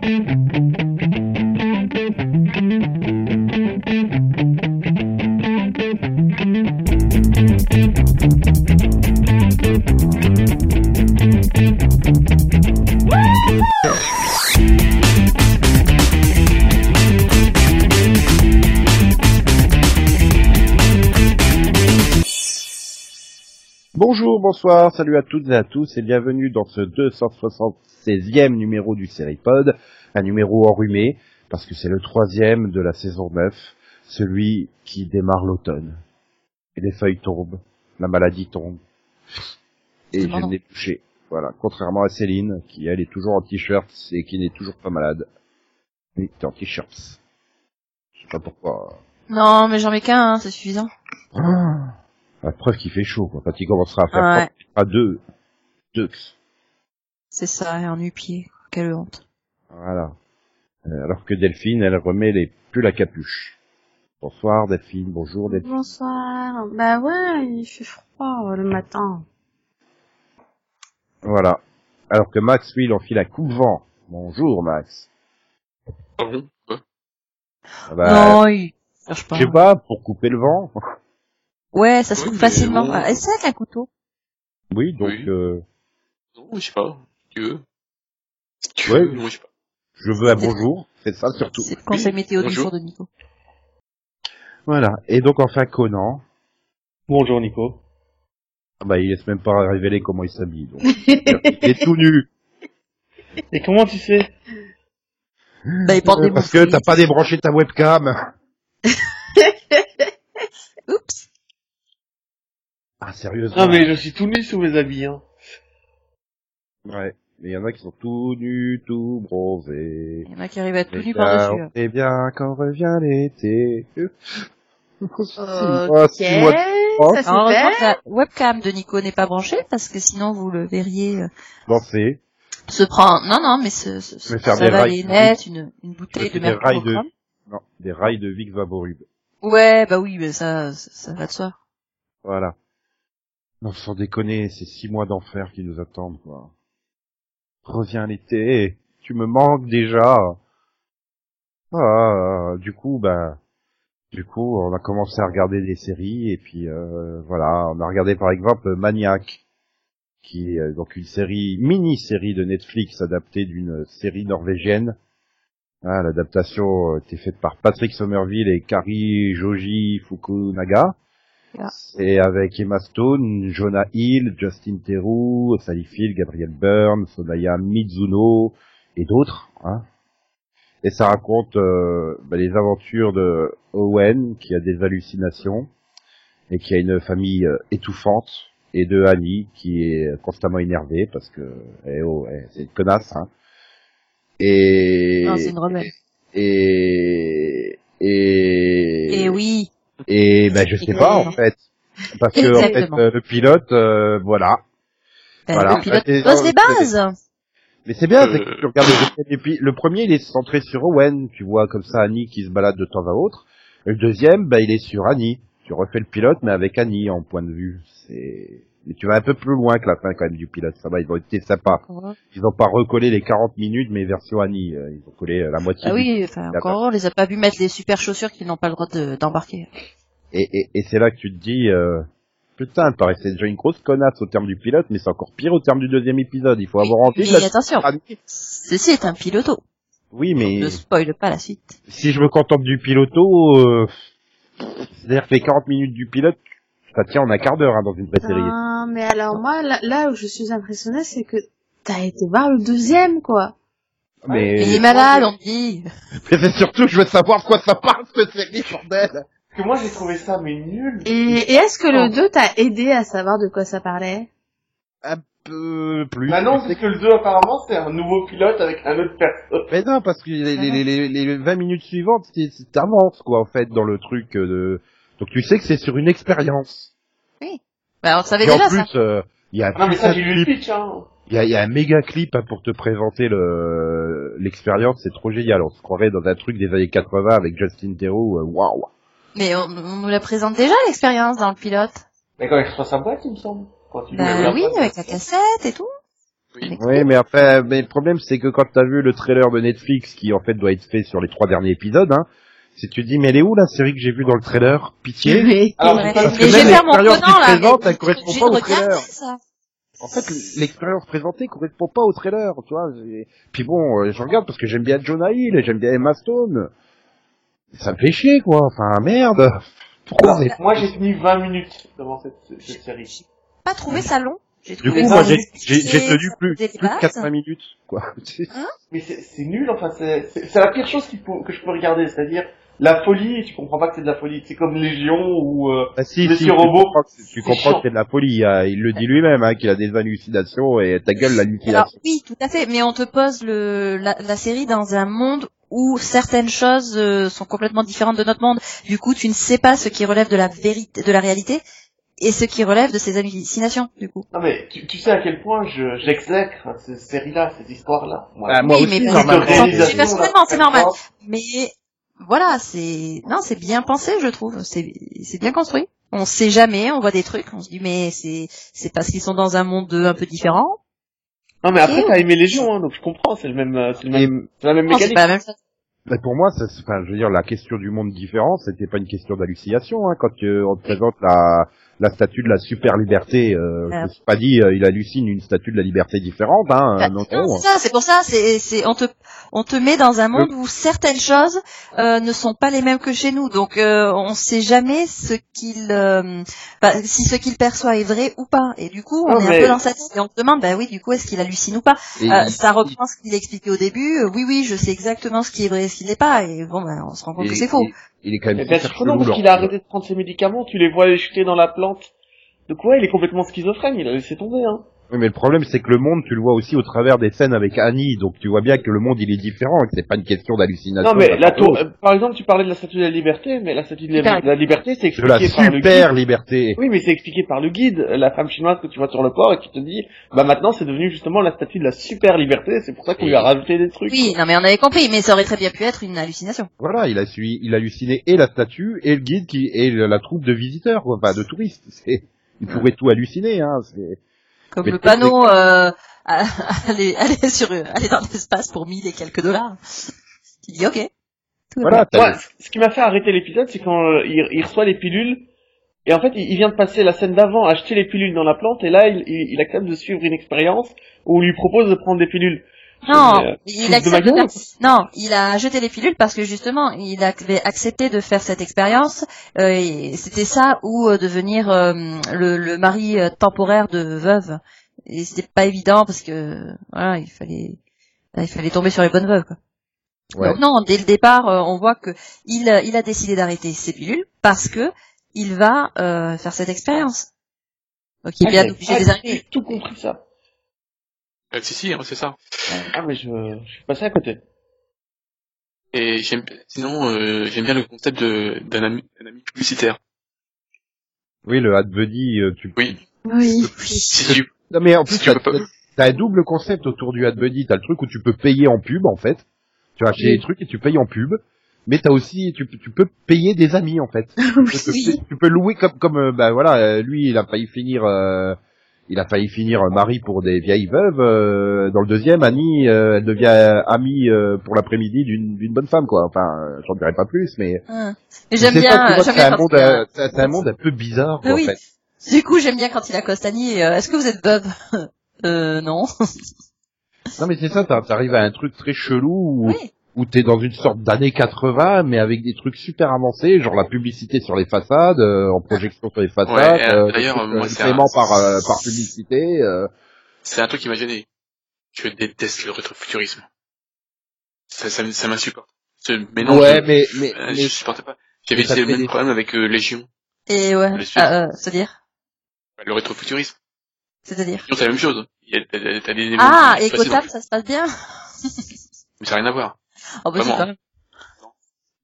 Thank you. Bonsoir, salut à toutes et à tous et bienvenue dans ce 276e numéro du Seripod, un numéro enrhumé parce que c'est le troisième de la saison 9, celui qui démarre l'automne. Et les feuilles tombent, la maladie tombe. Et je n'ai touché. Voilà, contrairement à Céline, qui elle est toujours en t-shirt et qui n'est toujours pas malade. Oui, t'es en t-shirt. Je sais pas pourquoi. Non, mais j'en mets qu'un, hein, c'est suffisant. Ah, la preuve qu'il fait chaud, quoi. Quand il commencera à faire Ouais. à deux, deux. C'est ça, en nu-pied. Quelle honte. Voilà. Euh, alors que Delphine, elle remet les plus la capuche. Bonsoir Delphine, bonjour Delphine. Bonsoir. Bah ouais, il fait froid euh, le matin. Voilà. Alors que Max, lui, il enfile un coup de vent. Bonjour Max. Ah. Ah bah, non, il cherche je pas. sais pas, pour couper le vent. Ouais, ça se Oui, coupe mais facilement. bon. Ah, Essaie avec un couteau. Oui, donc Oui. euh, Non, je sais pas. Tu veux? Si tu Ouais. veux, non, je sais pas. je veux un bonjour. C'est ça surtout. C'est le conseil météo du jour de Nico. Voilà. Et donc enfin Conan. Bonjour Nico. Ah bah il laisse même pas révéler comment il s'habille. Donc. il est tout nu. Et comment tu sais Bah, il porte des Parce que t'as pas débranché ta webcam. Ah sérieusement. Non mais je suis tout nu sous mes habits. Hein. Ouais. Mais il y en a qui sont tout nus, tout bronzés. Il y en a qui arrivent à être tout nus par-dessus. C'est bien quand revient l'été. Ok. Six mois de Ça Alors, heureusement que la webcam de Nico n'est pas branchée, parce que sinon vous le verriez euh, danser. se prendre, non, non, mais se, se, se faire des rails. net, une, une bouteille de des rails de-. Non, des rails de Vic Vaporub. Ouais, bah oui, mais ça, ça va de soi. Voilà. Non, sans déconner, c'est six mois d'enfer qui nous attendent, quoi. Reviens l'été, tu me manques déjà. Ah, du coup, bah, du coup, on a commencé à regarder des séries et puis euh, voilà, on a regardé par exemple Maniac, qui est euh, donc une série mini-série de Netflix adaptée d'une série norvégienne. Ah, L'adaptation euh, était faite par Patrick Somerville et Kari Joji Fukunaga. Ah. C'est avec Emma Stone, Jonah Hill, Justin Theroux, Sally Field, Gabriel Byrne, Sonaya Mizuno et d'autres. Hein. Et ça raconte euh, bah, les aventures de Owen qui a des hallucinations et qui a une famille euh, étouffante et de Annie qui est constamment énervée parce que eh oh, eh, c'est une connasse. Hein. Et Non, c'est une rebelle. et et Et oui. Et ben je sais pas en fait. Parce que en fait euh, le pilote euh, voilà. Ben, Voilà. Le pilote les bases. mais c'est bien Euh. c'est que tu regardes le épi- le premier il est centré sur Owen. Tu vois comme ça Annie qui se balade de temps à autre. Et le deuxième ben il est sur Annie. Tu refais le pilote mais avec Annie en point de vue. C'est mais tu vas un peu plus loin que la fin quand même du pilote ça va ils ont été sympas ils ont pas recollé les 40 minutes mais version Annie euh, ils ont collé euh, la moitié Ah oui, enfin, encore, on les a pas vu mettre les super chaussures qu'ils n'ont pas le droit de- d'embarquer. Et, et, et c'est là que tu te dis, euh, putain, elle paraissait déjà une grosse connasse au terme du pilote, mais c'est encore pire au terme du deuxième épisode. Il faut avoir envie de Mais la... attention, ceci est un piloto. Oui, mais Ne spoil pas la suite. si je me contente du piloto, euh, c'est-à-dire que les 40 minutes du pilote, ça tient en un quart d'heure hein, dans une vraie série. Non, mais alors moi, là, là où je suis impressionnée, c'est que t'as été voir le deuxième, quoi. Mais, Il est malade, on dit. mais c'est surtout, je veux savoir de quoi ça parle, cette série, bordel Parce que moi j'ai trouvé ça mais nul. Et, et est-ce que le Oh. 2 t'a aidé à savoir de quoi ça parlait? Un peu plus. Bah non, parce que le 2 apparemment c'est un nouveau pilote avec un autre personne. Mais non, parce que les, les, les, les, les 20 minutes suivantes, c'est c'est- t'avances, quoi, en fait, dans le truc euh, de... Donc tu sais que c'est sur une expérience. Bah, on savait Et en déjà, ça. plus, euh, il y a un Non mais ça putain j'ai de lu le clip pitch hein. Il y a, il y a un méga clip hein, pour te présenter le l'expérience, c'est trop génial. On se croirait dans un truc des années 80 avec Justin Theroux. euh, Waouh. Mais on, on nous la présente déjà, l'expérience, dans le pilote. Mais quand il reçoit sa boîte il me semble. Quand il Bah oui, boîte. avec la cassette et tout. Oui. Oui, mais enfin, mais le problème c'est que quand t'as vu le trailer de Netflix, qui en fait doit être fait sur les trois derniers épisodes, hein, si tu te dis mais elle est où la série que j'ai vue dans le trailer? Pitié. Alors, Ouais, parce que même l'expérience qui présente, elle correspond j'ai pas au trailer. ça. En fait, l'expérience présentée correspond pas au trailer, tu vois. Puis bon, euh, je regarde parce que j'aime bien Jonah Hill et j'aime bien Emma Stone. Ça me fait chier, quoi. Enfin, merde. Pourquoi Alors, moi j'ai tenu 20 minutes devant cette, cette série. J'ai pas trouvé ça long. Du coup, moi, j'ai tenu plus, plus de bases. 80 minutes, quoi. Mais c'est nul, enfin, c'est la pire chose faut, que je peux regarder, c'est-à-dire la folie, tu comprends pas que c'est de la folie. C'est comme Légion ou... Euh... Ah, si, Monsieur si, tu Robot, comprends, que- tu c'est comprends que c'est de la folie. hein. Il le dit lui-même, hein, qu'il a des hallucinations et ta gueule Alors l'hallucination. oui, tout à fait, mais on te pose le, la, la série dans un monde où certaines choses euh, sont complètement différentes de notre monde. Du coup, tu ne sais pas ce qui relève de la vérité, de la réalité, et ce qui relève de ces hallucinations. Du coup. Non mais tu, tu sais à quel point je j'exècre ces séries-là, ces histoires-là. moi. Ah, moi oui, aussi, mais Réalisation, personnellement, c'est la normal. Mais voilà, c'est non, c'est bien pensé, je trouve. C'est c'est bien construit. On sait jamais, on voit des trucs, on se dit mais c'est c'est parce qu'ils sont dans un monde un peu différent. Non mais après t'as aimé Légion, hein, donc je comprends, c'est le même, euh, c'est le même, c'est la même Non, c'est mécanique. pas la même chose. mais pour moi, ça, c'est- enfin, je veux dire, la question du monde différent, c'était pas une question d'hallucination. Hein, quand euh, on te présente la, la statue de la super liberté, euh, je Ah. me suis pas dit, euh, il hallucine une statue de la liberté différente. Hein, Bah, non, ça, c'est pour ça, c'est, c'est, on te, on te met dans un monde où certaines choses euh, ne sont pas les mêmes que chez nous, donc euh, on sait jamais ce qu'il, euh, bah, si ce qu'il perçoit est vrai ou pas, et du coup on Non, est mais- un peu dans cette, et on te demande, bah oui, du coup est-ce qu'il hallucine ou pas? Euh, il- Ça reprend ce qu'il expliquait au début. euh, oui, oui, je sais exactement ce qui est vrai et ce qui n'est pas, et bon, ben, on se rend compte que c'est faux. Il, est quand même Mais bien super sûr que non, chelou, parce qu'il a arrêté de prendre ses médicaments, tu les vois chuter dans la plante. Donc ouais, il est complètement schizophrène, il a laissé tomber, hein. Oui, mais le problème, c'est que le monde, tu le vois aussi au travers des scènes avec Annie, donc tu vois bien que le monde, il est différent, et que c'est pas une question d'hallucination. Non mais la tour, euh, par exemple, tu parlais de la statue de la liberté, mais la statue de la, de la liberté, c'est de la expliqué par le super guide. liberté. Oui, mais c'est expliqué par le guide, la femme chinoise que tu vois sur le port et qui te dit, bah maintenant c'est devenu justement la statue de la super liberté, c'est pour ça qu'on lui a rajouté des trucs. Oui, non mais on avait compris, mais ça aurait très bien pu être une hallucination. Voilà, il a suivi, il a halluciné et la statue, et le guide qui, et la troupe de visiteurs, quoi, enfin, de touristes. C'est, il pourrait tout halluciner, hein, c'est... Comme Mais le panneau, euh, aller, aller sur, aller dans l'espace pour 1000 et quelques dollars. Tu dis ok. Voilà, ce qui m'a fait arrêter l'épisode, c'est quand euh, il, il reçoit les pilules, et en fait, il, il vient de passer la scène d'avant, acheter les pilules dans la plante, et là, il, il, il accepte de suivre une expérience où on lui propose de prendre des pilules. Non, euh, il de accepte de Non, il a jeté les pilules parce que justement, il avait accepté de faire cette expérience. euh, et c'était ça ou euh, devenir euh, le, le mari temporaire de veuve. Et c'était pas évident parce que voilà, il fallait, il fallait tomber sur les bonnes veuves. Quoi. Ouais. Donc non, dès le départ, on voit que il, il a décidé d'arrêter ses pilules parce que il va euh, faire cette expérience. Donc il Ah, les arrêter. du tout compris ça. Euh, si, si, hein, c'est ça. Ah, mais je, je suis passé à côté. Et j'aime, sinon, euh, j'aime bien le concept de, d'un ami, d'un ami publicitaire. Oui, le Hat Buddy, euh, tu... Oui. Oui. Si tu, Non, mais en plus, si tu t'as, pas, t'as un double concept autour du Hat Buddy. T'as le truc où tu peux payer en pub, en fait. Tu vas acheter Oui. des trucs et tu payes en pub. Mais t'as aussi, tu, tu peux payer des amis, en fait. Tu peux, Oui. tu peux louer comme, comme, euh, bah voilà, lui, il a failli finir, euh, il a failli finir mari pour des vieilles veuves. euh, dans le deuxième, Annie, euh, elle devient amie euh, pour l'après-midi d'une, bonne femme, quoi. Enfin, euh, j'en dirai pas plus, mais. Mais Et J'aime bien, c'est un monde, euh, c'est un monde un peu bizarre, quoi, Ah en fait. Du coup, j'aime bien quand il accoste Annie. euh, Est-ce que vous êtes veuve? Euh, non. Non, mais c'est ça, t'ar- t'arrives à un truc très chelou où, Oui. Où t'es dans une sorte d'année 80, mais avec des trucs super avancés, genre la publicité sur les façades, euh, en projection sur les façades, Ouais, euh, d'ailleurs, moi, euh, c'est paiement un- par, euh, par publicité. euh. c'est un truc qui m'a gêné. Je déteste le rétrofuturisme. Ça, ça, ça m'insupporte. Ce mélange ouais, de- mais, mais, euh, mais je supportais pas. J'avais mais le même des- problème avec euh, Légion. Et ouais. Ah, euh, c'est-à-dire? Le rétrofuturisme. C'est-à-dire? C'est la même chose. Il y a, t'as, t'as des Ah, et Gotham, ça se passe bien Mais ça n'a rien à voir. Oh, bah, Vraiment. quand même.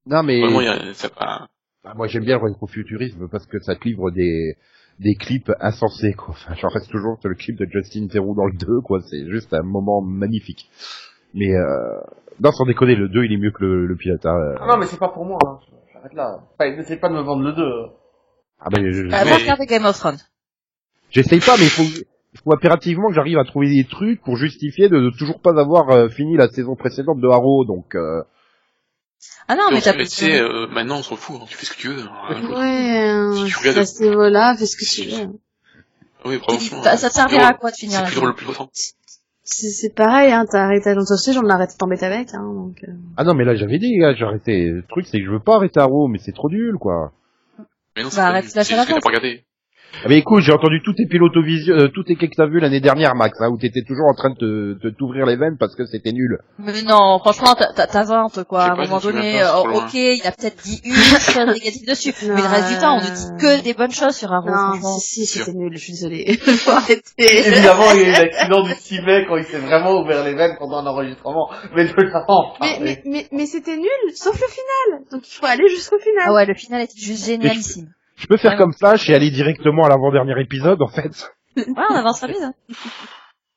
non, mais Vraiment, il y a, ça pas... bah, moi j'aime bien le rétrofuturisme parce que ça te livre des, des clips insensés, quoi. Enfin, j'en reste toujours sur le clip de Justin Theroux dans le 2, quoi. C'est juste un moment magnifique. Mais, euh, non, sans déconner, le 2, il est mieux que le, le pilote, hein. Ah non, mais c'est pas pour moi, hein. J'arrête là. N'essaie pas de me vendre le 2. Ah, ben, je- Euh, Mais- regarder Game of Thrones. J'essaye pas, mais il faut, il faut impérativement que j'arrive à trouver des trucs pour justifier de ne toujours pas avoir euh, fini la saison précédente de Arrow, donc euh, Ah non, mais t'as mais tu sais, euh, maintenant on s'en fout, hein, tu fais ce que tu veux. hein. Ouais, euh, Si tu regardes- à ce niveau-là, fais ce que tu veux. Oui, franchement. ça, ça te servira à quoi de finir C'est la plus le plus longtemps. C'est pareil, hein, t'as arrêté à aussi, j'en ai arrêté de t'embêter avec, hein, donc... euh. ah non mais là j'avais dit gars, j'ai arrêté. Le truc c'est que je veux pas arrêter Arrow, mais c'est trop nul quoi. Mais non, Bah, c'est pas arrête, lâche la juste Ah, mais écoute, j'ai entendu tous tes pilotovision, euh, tous tes que t'as vu l'année dernière Max, hein, où t'étais toujours en train de te- de t'ouvrir les veines parce que c'était nul. Mais non, franchement, t'as- t'as t'as 20, quoi. À un moment donné, euh, loin. ok, il a peut-être dit une chose négative dessus, mais le reste du temps, on ne dit que des bonnes choses sur Arrow, Non, franchement. si, si, c'était nul, je suis désolée. Faut arrêter. Évidemment, il y a eu l'accident du civet quand il s'est vraiment ouvert les veines pendant un enregistrement. Mais je en Mais, mais, mais, mais c'était nul, sauf le final. Donc il faut aller jusqu'au final. Ah ouais, le final était juste génialissime. Je peux faire Ouais. comme Flash et aller directement à l'avant-dernier épisode en fait. Ouais, on avance rapide. hein.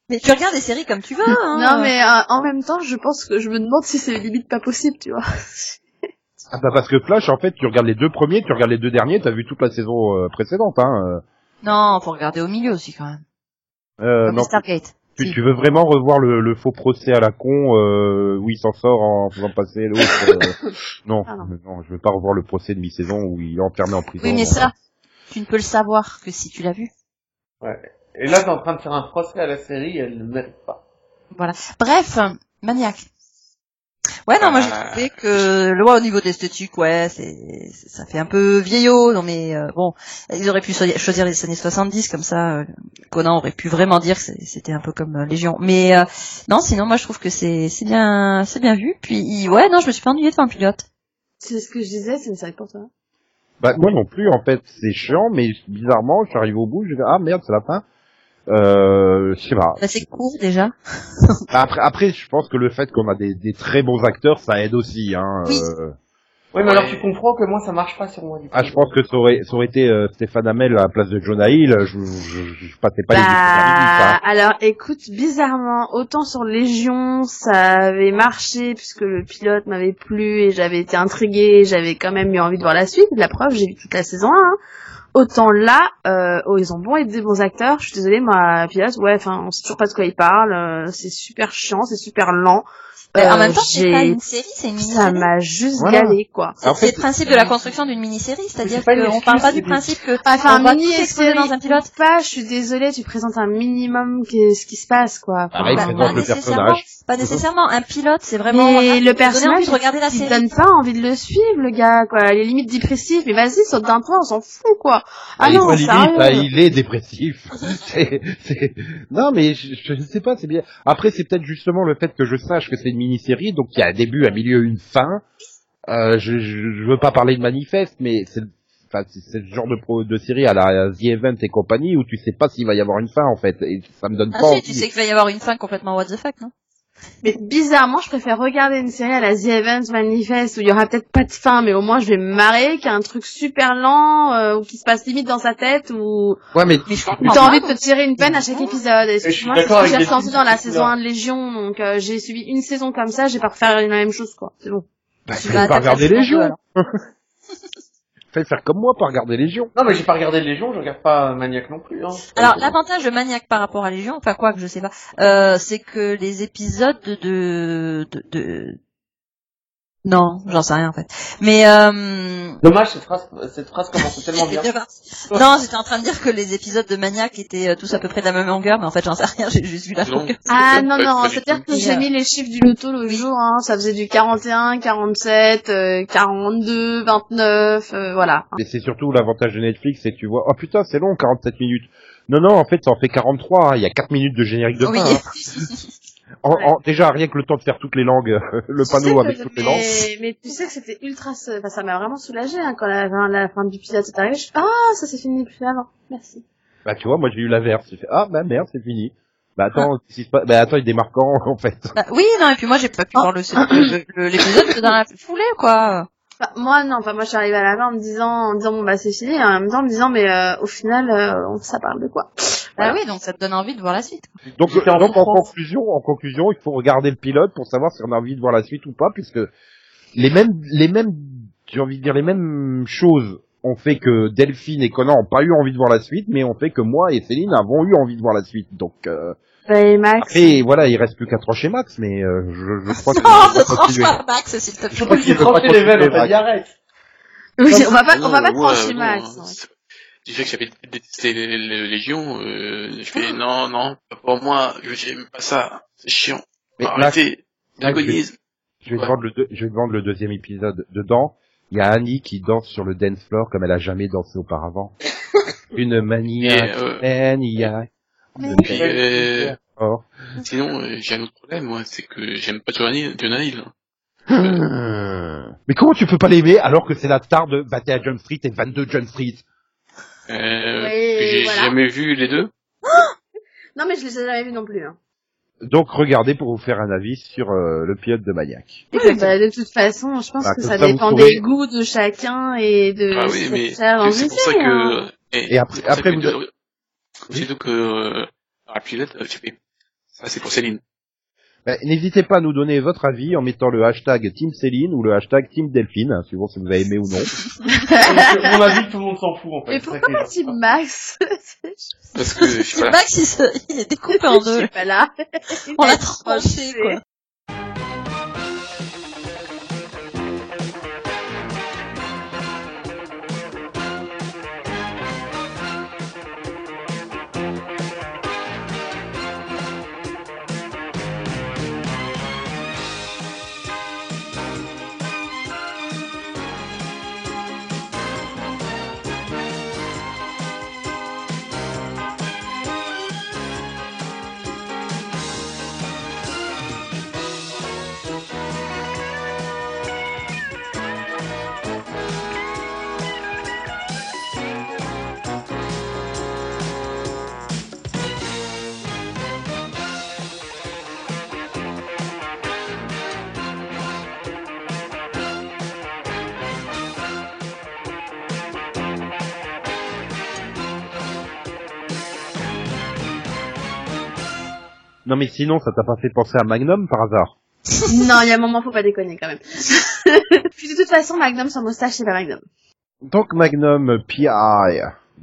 Mais tu regardes des séries comme tu veux, hein. Non, mais euh, en même temps, je pense que je me demande si c'est limite pas possible, tu vois. Ah bah parce que Flash en fait tu regardes les deux premiers, tu regardes les deux derniers, t'as vu toute la saison euh, précédente hein. euh. Non, faut regarder au milieu aussi, quand même. Euh, Comme non, Stargate. Tu, veux vraiment revoir le, le faux procès à la con euh, où il s'en sort en faisant passer l'autre euh, non, Ah non. non, je veux pas revoir le procès de mi-saison où il est enfermé en prison. Oui, mais ça, tu ne peux le savoir que si tu l'as vu. Et là, t'es en train de faire un procès à la série, elle ne mérite pas. Voilà. Bref, Maniac. Ouais, non, moi j'ai Ah. trouvé que le ouais, au niveau de l'esthétique, ouais, c'est ça fait un peu vieillot, non mais euh, bon, ils auraient pu choisir les années 70 comme ça euh, Conan aurait pu vraiment dire que c'était un peu comme euh, Légion. Mais euh, non, sinon moi je trouve que c'est c'est bien c'est bien vu. Puis ouais, non, je me suis pas ennuyée devant le pilote. C'est ce que je disais, c'est une série pour toi. Bah moi non plus en fait, c'est chiant mais bizarrement, j'arrive au bout, je vais ah merde, c'est la fin. Euh, je sais pas. Bah, c'est court déjà. Bah, Après, après, je pense que le fait qu'on a des, des très bons acteurs, ça aide aussi. Hein. Oui. euh. Oui, mais alors tu comprends que moi, ça marche pas sur moi, du coup. Ah, je pense que ça aurait, ça aurait été euh, Stéphane Hamel à la place de Jonah Hill. Je, je, je passais pas les Bah, hein. alors écoute, bizarrement, autant sur Légion, ça avait marché puisque le pilote m'avait plu et j'avais été intriguée, j'avais quand même eu envie de voir la suite. La preuve, j'ai vu toute la saison 1. hein. Autant là, euh, oh, ils ont bon être des bons acteurs. Je suis désolée, moi, pilote, ouais, enfin, on sait toujours pas de quoi ils parlent. euh, c'est super chiant, c'est super lent. Mais en Euh, même temps, c'est pas une série, c'est une Ça mini-série. m'a juste Voilà. galé, quoi. En C'est fait, le principe de la construction d'une mini-série, c'est-à-dire qu'on parle pas du principe que Enfin, on va mini tout exposer dans un pilote. pas, je suis désolée, tu présentes un minimum ce qui se passe, quoi. Pareil, Bah, présente le personnage. Pas nécessairement. Un pilote, c'est vraiment Mais ah, le personnage, de regarder la il série. donne pas envie de le suivre, le gars, quoi. Les limites dépressif, mais vas-y, saute d'un point, on s'en fout, quoi. Ah il, non, limite, sérieux. là, il est dépressif. C'est- c'est- Non, mais je, je ne sais pas, c'est bien. Après, c'est peut-être justement le fait que je sache que c'est une mini-série, donc il y a un début, un milieu, une fin. Euh, je, je, je veux pas parler de manifeste, mais c'est enfin, c'est le genre de, pro, de série à la The Event et compagnie où tu sais pas s'il va y avoir une fin, en fait. Et ça me donne Ah pas si, envie. tu sais qu'il va y avoir une fin complètement what the fuck, non? Mais bizarrement, je préfère regarder une série à la The Event Manifest où il y aura peut-être pas de fin, mais au moins je vais me marrer, qu'il y a un truc super lent, euh, ou qui se passe limite dans sa tête, ou Ouais, mais t'as envie de te tirer une peine à chaque épisode. Et je suis moi, c'est ce que j'ai ressenti dans la saison là. 1 de Légion, donc euh, j'ai suivi une saison comme ça, j'ai pas refaire la même chose, quoi. C'est bon. bah, Tu pas regarder Légion. Fais faire comme moi, pas regarder Légion. Non, mais j'ai pas regardé Légion, je regarde pas Maniac non plus, hein. Alors l'avantage de Maniac par rapport à Légion, enfin quoi que je sais pas, euh, c'est que les épisodes de de, de, de- non, j'en sais rien en fait. Mais euh... Dommage, cette phrase, cette phrase commence tellement bien. non, j'étais en train de dire que les épisodes de Maniac étaient euh, tous à peu près de la même longueur, mais en fait j'en sais rien, j'ai juste vu la Non. longueur. Ah non, non, c'est-à-dire que j'ai mis les chiffres du loto l'autre jour, hein, ça faisait du 41, 47, euh, 42, 29, euh, voilà. Et c'est surtout l'avantage de Netflix, c'est que tu vois, oh putain, c'est long, 47 minutes. Non, non, en fait, ça en fait 43, hein, il y a 4 minutes de générique de fin. Oui. hein. En- en- déjà, rien que le temps de faire toutes les langues, le Tu panneau que- avec toutes les langues. mais, tu sais que c'était ultra, se- enfin, ça m'a vraiment soulagé hein, quand la, fin- la fin du pilote est arrivée. Je suis, ah, ça s'est fini plus avant. Merci. Bah, tu vois, moi, j'ai eu l'inverse. J'ai fait, ah, bah, merde, c'est fini. Bah, attends, qu'est-ce qui se passe? Bah, attends, il démarre quand, en fait? Bah, oui, non, et puis moi j'ai pas pu voir le l'épisode dans la foulée quoi. Enfin, moi non, enfin moi je suis arrivée à la fin en me disant, en me disant bon bah c'est fini, et en même temps en me disant mais euh, au final euh, ça parle de quoi? Bah oui, donc ça te donne envie de voir la suite. Donc, en donc en souffrance. conclusion, en conclusion, il faut regarder le pilote pour savoir si on a envie de voir la suite ou pas, puisque les mêmes, les mêmes, j'ai envie de dire les mêmes choses on fait que Delphine et Conan ont pas eu envie de voir la suite, mais on fait que moi et Céline avons eu envie de voir la suite. Donc euh, Et Max. après voilà, il reste plus qu'à trancher Max, mais euh, je, je crois que Non, on ne va tranche pas Max, s'il te Je plaît. crois qu'il Je veux pas tranché les veines, on arrête. Oui, on va pas, on va pas trancher Max. Fait que j'avais détesté les, les Légions, euh, je fais non, non, pas pour moi, je j'aime pas ça, c'est chiant. Mais Arrêtez, Max, l'agonisme. Je vais te vendre le deux- je vais te vendre le deuxième épisode. Dedans, il y a Annie qui danse sur le dance floor comme elle a jamais dansé auparavant. Une Et, maniaque, euh, maniaque. Puis, euh, floor. sinon, euh, j'ai un autre problème, moi, c'est que j'aime pas Hill. Jonah Hill. Hmm. Mais comment tu peux pas l'aimer alors que c'est la star de Battle à Jump Street et 22 Jump Street? Euh, que j'ai voilà. jamais vu les deux. Non, mais je les ai jamais vus non plus. Hein. Donc regardez pour vous faire un avis sur euh, le pilote de Maniac. Oui, bah, de toute façon, je pense Bah, que ça ça, dépend saurez- des goûts de chacun et de Ah oui, mais c'est pour ça série, hein. que... Et après- pour ça après, que vous- de- Surtout que... Euh, dans la pilote, euh. Ça, c'est pour Céline. Ben, N'hésitez pas à nous donner votre avis en mettant le hashtag Team Céline ou le hashtag Team Delphine, hein, suivant si vous avez aimé ou non. Mon avis, tout le monde s'en fout, en fait. Mais pourquoi pas Team Max? Parce que, je sais pas, Max, il, se... il est découpé en Je deux. suis pas là. On l'a tranché, quoi. Non mais sinon, ça t'a pas fait penser à Magnum par hasard Non, il y a un moment, faut pas déconner quand même. Puis de toute façon, Magnum sans moustache, c'est pas Magnum. Donc Magnum PI,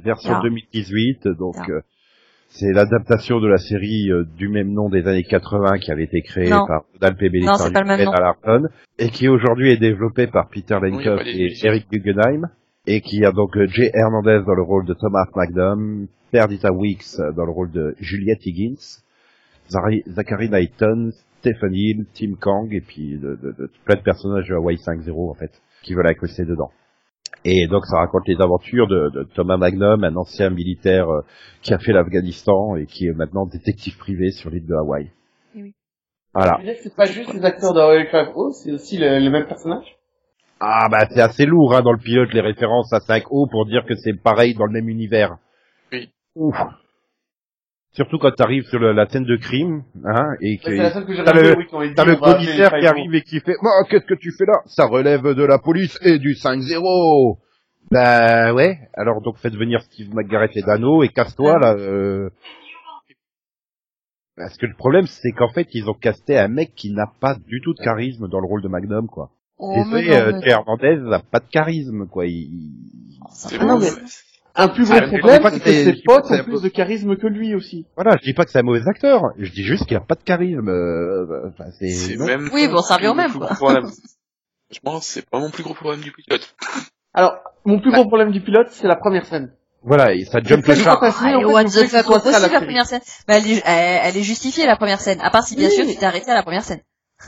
version Ah. 2018, donc euh, c'est l'adaptation de la série euh, du même nom des années 80 qui avait été créée Non. par Donald P. Larson et qui aujourd'hui est développée par Peter Lenkoff pas les- et Eric Guggenheim et qui a donc euh, Jay Hernandez dans le rôle de Thomas Magnum, Perdita Weeks dans le rôle de Juliette Higgins, Zachary Knighton, Stephen Hill, Tim Kang et puis de, de- de- plein de personnages de Hawaii 5.0 en fait qui veulent accrocher dedans. Et donc ça raconte les aventures de, de Thomas Magnum, un ancien militaire euh, qui a fait l'Afghanistan et qui est maintenant détective privé sur l'île de Hawaï. Oui. Voilà. C'est pas juste les acteurs de Hawaii 5.0, c'est aussi le, le même personnage? Ah bah c'est assez lourd hein, dans le pilote les références à 5O pour dire que c'est pareil dans le même univers. Oui. Ouf. Surtout quand t'arrives sur le- la scène de crime, hein, et que C'est la seule que j'ai t'as le- oui, disent, le commissaire qui 5.0. arrive et qui fait oh, qu'est-ce que tu fais là? Ça relève de la police et du 5-0 Bah ouais, alors donc faites venir Steve McGarrett et Dano et casse-toi là. Euh... Parce que le problème c'est qu'en fait ils ont casté un mec qui n'a pas du tout de charisme dans le rôle de Magnum quoi. Oh, Désolé, mais non, euh, Hernandez n'a pas de charisme quoi. Il... Non, mais- ouais. Un plus gros Ah, problème, c'est que ses potes ont plus de charisme que lui aussi. Voilà, je dis pas que c'est un mauvais acteur, je dis juste qu'il a pas de charisme. euh, Enfin, c'est même Oui, bon, ça revient au même, plus quoi. gros problème. Je pense que c'est pas mon plus gros problème du pilote. Alors, mon plus gros problème du pilote, c'est la première scène. Voilà, et ça jump le what the fuck, possible la première scène. Bah, elle, est, elle, elle est justifiée la première scène. À part si bien Oui. sûr tu t'es arrêté à la première scène.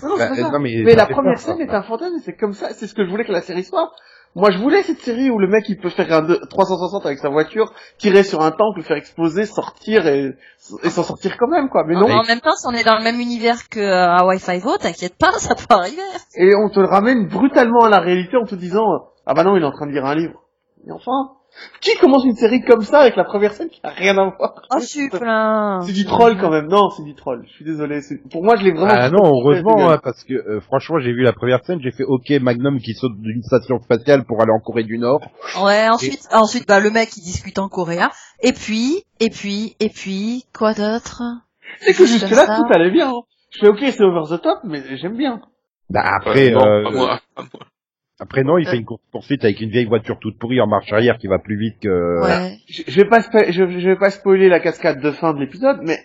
Non, non, Bah, ça. non, mais mais la première peur, ça. scène est un fantasme, c'est comme ça, c'est ce que je voulais que la série soit. Moi, je voulais cette série où le mec, il peut faire un deux- 360 avec sa voiture, tirer sur un tank, le faire exploser, sortir et, et s'en sortir quand même, quoi. Mais non. En même temps, si on est dans le même univers que euh, Hawaii Five-O, t'inquiète pas, ça peut arriver. Et on te le ramène brutalement à la réalité en te disant, ah bah non, il est en train de lire un livre. Et enfin, qui commence une série comme ça avec la première scène qui a rien à voir Oh, super. là. C'est du troll quand même. Non, c'est du troll. Je suis désolé. Pour moi, je l'ai vraiment. Ah non, heureusement, Ouais, hein, parce que euh, franchement, j'ai vu la première scène, j'ai fait OK Magnum qui saute d'une station spatiale pour aller en Corée du Nord. Ouais, ensuite, ensuite, bah, le mec, il discute en coréen. Et puis, et puis, et puis, quoi d'autre? C'est que jusque là, tout allait bien. hein. Je fais ok, c'est over the top, mais j'aime bien. Bah après, Euh, non, euh, pas moi, pas moi. Après non, il fait une course poursuite avec une vieille voiture toute pourrie en marche arrière qui va plus vite que. Ouais. Je, je vais pas je, je vais pas spoiler la cascade de fin de l'épisode, mais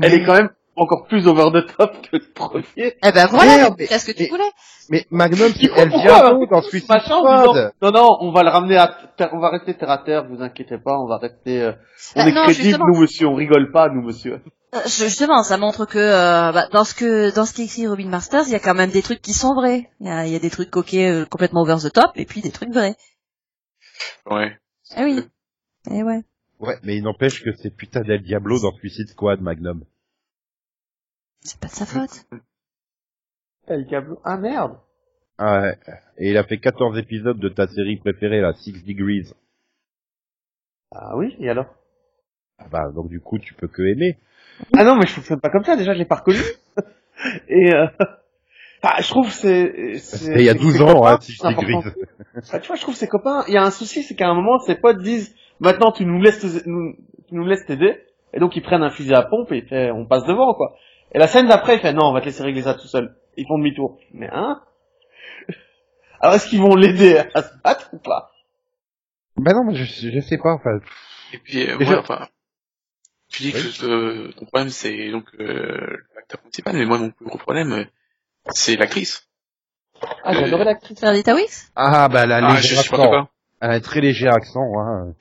elle est quand même encore plus over the top que le premier. Eh ben voilà, c'est ce que tu mais- voulais? Mais Magnum, c'est Pourquoi? El Diablo dans Suicide Squad. non, non, on va le ramener à terre, on va rester terre à terre, vous inquiétez pas, on va rester, euh, on Bah, est non, crédible, justement. nous, monsieur, on rigole pas, nous, monsieur. Euh, Justement, ça montre que euh, bah, dans ce que dans ce qu'écrit Robin Masters, il y a quand même des trucs qui sont vrais. Il y a, il y a des trucs coquets euh, complètement over the top et puis des trucs vrais. Ouais. Ah oui. Eh ouais. Ouais, mais il n'empêche que c'est putain d'El Diablo dans Suicide Squad, Magnum. C'est pas de sa faute. El Diablo. Ah, merde. Ah ouais. Et il a fait 14 épisodes de ta série préférée, la Six Degrees. Ah oui, et alors? Ah bah, donc du coup, tu peux que aimer. Ah non, mais je fonctionne pas comme ça, déjà, je l'ai pas reconnu. et, euh, ah, je trouve c'est, c'est- C'était il y a c'est- 12 ses ans, copains, hein, important. Degrees. Bah, tu vois, je trouve ses copains, il y a un souci, c'est qu'à un moment, ses potes disent, maintenant, tu nous laisses, nous, tu nous laisses t'aider. Et donc, ils prennent un fusil à pompe et fait, on passe devant, quoi. Et la scène d'après, il fait, non, on va te laisser régler ça tout seul. Ils font demi-tour. Mais, hein? Alors, est-ce qu'ils vont l'aider à se battre ou pas? Bah non, mais je, je sais pas, enfin. Et puis, euh, enfin, tu dis Oui. que euh, ton problème c'est donc euh, l'acteur principal, mais moi mon plus gros problème euh, c'est l'actrice. Ah, j'ai adoré l'actrice. Ferdita Wix Ah bah, la Ah, je léger supporte accent. pas. Elle a un très léger accent, hein.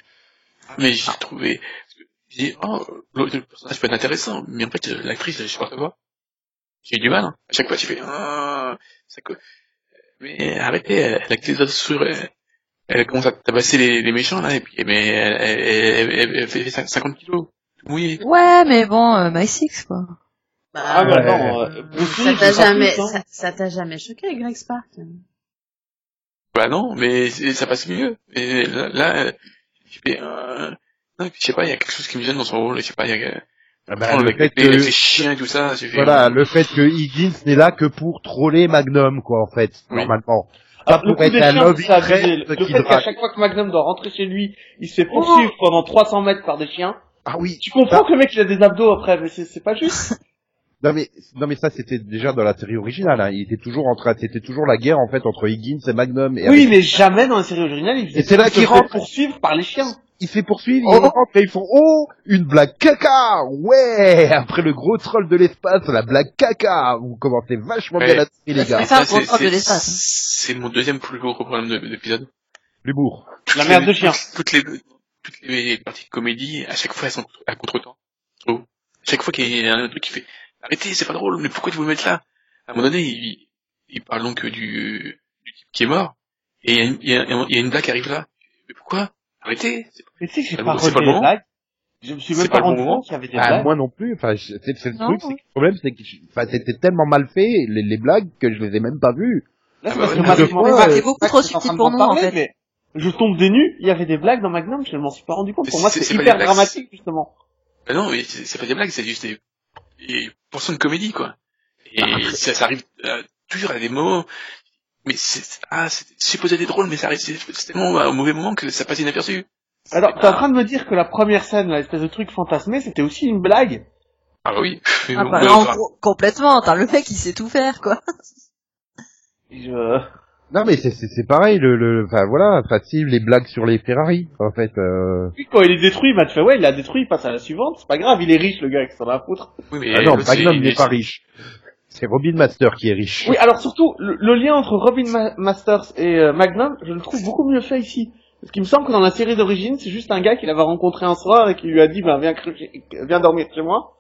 Mais j'ai trouvé, j'ai dit, oh, le personnage peut être intéressant, mais en fait, euh, l'actrice, je supporte pas. J'ai eu du mal, hein. À chaque fois, tu fais, ah, ça co- mais arrêtez, elle a que les autres sur, elle, elle commence à tabasser les, les méchants, là, et puis, mais elle, elle, elle, elle- elle fait 50 kilos, mouillé. Ouais, mais bon, euh, My Six quoi. Ah, bah, Ouais. non, euh, Bruce Ça t'a je jamais, plus, hein. ça, ça t'a jamais choqué, Greg Spark Bah non, mais ça passe mieux. Et là, là tu fais, euh, non, je sais pas, il y a quelque chose qui me gêne dans son rôle, je sais pas, il y a, Ah bah, le fait les, que, les chiens et tout ça, voilà, le fait que Higgins n'est là que pour troller Magnum, quoi, en fait, Oui. normalement. Alors, Pas pour être un interest Le fait qu'à chaque fois que Magnum doit rentrer chez lui, il se fait poursuivre pendant 300 mètres par des chiens. Ah oui. Tu comprends que le mec il a des abdos après, mais c'est pas juste. Non mais, non mais ça c'était déjà dans la série originale, hein. Il était toujours en train, c'était toujours la guerre, en fait, entre Higgins et Magnum. Et oui, avec- mais jamais dans la série originale, il faisait Et c'est là il se qu'il fait rentre. poursuivre par les chiens. il fait poursuivre, Oh. il rentre et ils font oh une blague caca ouais après le gros troll de l'espace la blague caca vous commencez vachement bien la série les gars l'espace. C'est mon deuxième plus gros problème de, de l'épisode. l'humour La merde de chien. Toutes les, toutes les parties de comédie, à chaque fois, elles sont à contre-temps. Trop. Chaque fois qu'il y a un truc qui fait, arrêtez, c'est pas drôle, mais pourquoi tu vous le mettre là? À un moment donné, il, il parle donc du, du type qui est mort, et il y a une, il y y a une blague qui arrive là. Mais pourquoi? Arrêtez. c'est pas- Mais tu sais que j'ai C'est pas pas le moment. blagues. Je me suis C'est même pas rendu moment. compte qu'il y avait des ah, blagues. moi non plus enfin je- c'est c'est le Non, truc c'est que le problème c'est que enfin, c'était tellement mal fait les, les blagues que je les ai même pas vues Là, c'est Ah parce bah que Magnum- deux fois, Magnum- c'est beaucoup trop subtil pour nous, en fait. mais Je tombe des nues, il y avait des blagues dans Magnum, je m'en suis pas rendu compte. Pour moi, c'est- hyper dramatique, justement. Ben non, mais c'est pas des blagues, c'est juste des, des portions de comédie, quoi. Et ça, ça arrive euh, toujours à des moments, mais c'est, ah, c'est supposé être drôle, mais ça arrive, c'est tellement au mauvais moment que ça passe inaperçu. Alors, t'es en train de me dire que la première scène, là, l'espèce de truc fantasmé, c'était aussi une blague Ah bah oui. Ah bon, bah, gros, complètement. T'as le mec, il sait tout faire, quoi. Je... non mais c'est c'est c'est pareil le le enfin voilà si les blagues sur les Ferrari en fait euh... Puis quand il est détruit, Matt fait ouais, il l'a détruit, il passe à la suivante, c'est pas grave, il est riche le gars, qui s'en a à foutre. oui, mais ah non Magnum c'est- n'est pas riche c'est Robin Master qui est riche Oui, alors surtout, le, le lien entre Robin Ma- Masters et euh, Magnum, je le trouve beaucoup mieux fait ici. Parce qu'il me semble que dans la série d'origine, c'est juste un gars qu'il avait rencontré un soir et qui lui a dit, ben, viens, viens dormir chez moi.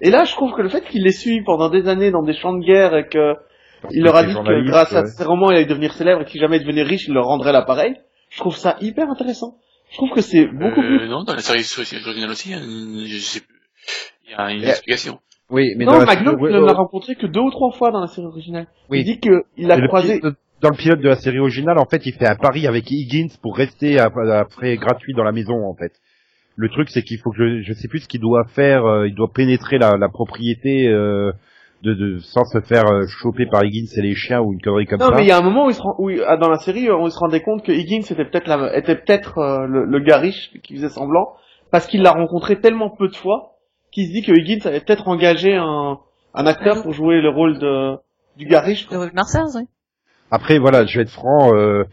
Et là, je trouve que le fait qu'il les suive pendant des années dans des champs de guerre et que il leur a dit que grâce à ces romans, il allait devenir célèbre et que si jamais il devenait riche, il leur rendrait l'appareil. Je trouve ça hyper intéressant. Je trouve que c'est beaucoup plus... Euh, non, dans la série originale aussi, je sais plus. Il y a une Yeah. explication. oui mais dans non, Magnum, il ne l'a rencontré que deux ou trois fois dans la série originale. Oui. Il dit qu'il a Et le croisé... dans le pilote de la série originale, en fait, il fait un pari avec Higgins pour rester ap- après gratuit dans la maison, en fait. Le truc, c'est qu'il faut que je, je sais plus ce qu'il doit faire. euh, il doit pénétrer la, la propriété euh, de, de sans se faire euh, choper par Higgins et les chiens ou une connerie comme Non, ça. mais il y a un moment où, il se rend, où il- ah, dans la série, euh, on se rendait compte que Higgins était peut-être la- était peut-être euh, le, le gars riche qui faisait semblant, parce qu'il l'a rencontré tellement peu de fois qu'il se dit que Higgins avait peut-être engagé un, un acteur pour jouer le rôle de du gars riche. De quoi. Ruby Masters, oui. Après, voilà, je vais être franc, euh,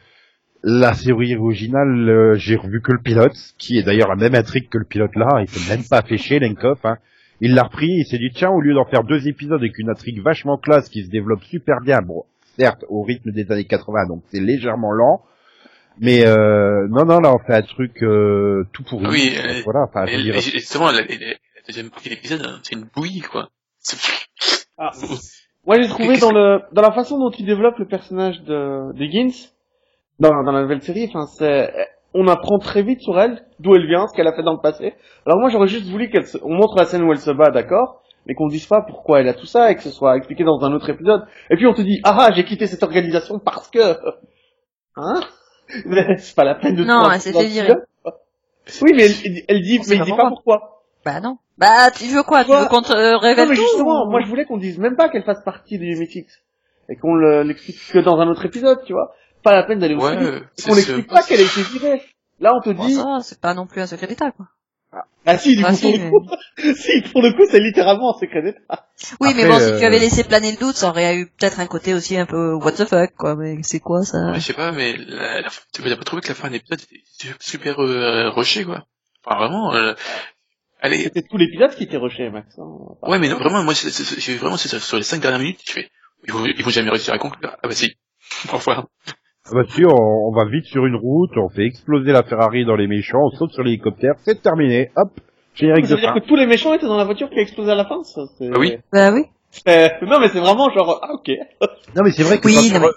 la série originale, euh, j'ai revu que le pilote, qui est d'ailleurs la même intrigue que le pilote là, il s'est même pas fait chier, Lenkov, hein. Il l'a repris, il s'est dit, tiens, au lieu d'en faire deux épisodes avec une intrigue vachement classe qui se développe super bien, bon, certes, au rythme des années 80, donc c'est légèrement lent, mais euh, non, non, là, on fait un truc euh, tout pourri. Oui, euh, voilà, enfin, je Et, veux dire, et justement, la, la- la deuxième partie de l'épisode, hein, c'est une bouillie, quoi. Ah. Moi, j'ai trouvé dans le dans la façon dont il développe le personnage de de Gins dans dans la nouvelle série, enfin c'est on apprend très vite sur elle, d'où elle vient, ce qu'elle a fait dans le passé. Alors moi, j'aurais juste voulu qu'elle se... on montre la scène où elle se bat, d'accord, mais qu'on dise pas pourquoi elle a tout ça et que ce soit expliqué dans un autre épisode. Et puis on te dit ah ah, j'ai quitté cette organisation parce que hein? C'est pas la peine de Non, elle s'est fait virer. Oui, mais elle, elle dit On mais il pas dit pas pourquoi. Bah non. Bah tu veux quoi? Tu veux qu'on te euh, révèle Non, mais tout justement, ou- moi je voulais qu'on dise même pas qu'elle fasse partie du Mythics. Et qu'on le- l'explique que dans un autre épisode, tu vois. Pas la peine d'aller au Ouais, euh, ce- n'explique pas qu'elle a été virée. Là, on te Bon, dit, ça, c'est pas non plus un secret d'État, quoi. ah si, du Ah, coup, si, pour, mais- le coup si, pour le coup, c'est littéralement un secret d'État. Oui, mais bon, si euh, tu avais laissé planer le doute, ça aurait eu peut-être un côté aussi un peu what the fuck, quoi. Mais c'est quoi ça? Ouais, je sais pas, mais la, la, tu n'as pas trouvé que la fin de l'épisode était su- super euh, rushée, quoi. Enfin, vraiment, euh, allez, C'était tout l'épisode qui était rushé, Max. hein. ouais, mais non, vraiment, moi, c'est- j'ai vraiment, c'est sur les cinq dernières minutes, je fais, ils vont, ils vont jamais réussir à conclure. Ah bah si. Enfin, Ah bah si, on, on va vite sur une route, on fait exploser la Ferrari dans les méchants, on saute sur l'hélicoptère, c'est terminé, hop, générique Ça de veut dire fin. que tous les méchants étaient dans la voiture qui a explosé à la fin, ça, c'est... Ah oui. Bah oui. c'est- Non, mais c'est vraiment genre, ah, ok. Non mais c'est vrai que Oui, quand, tu non, re-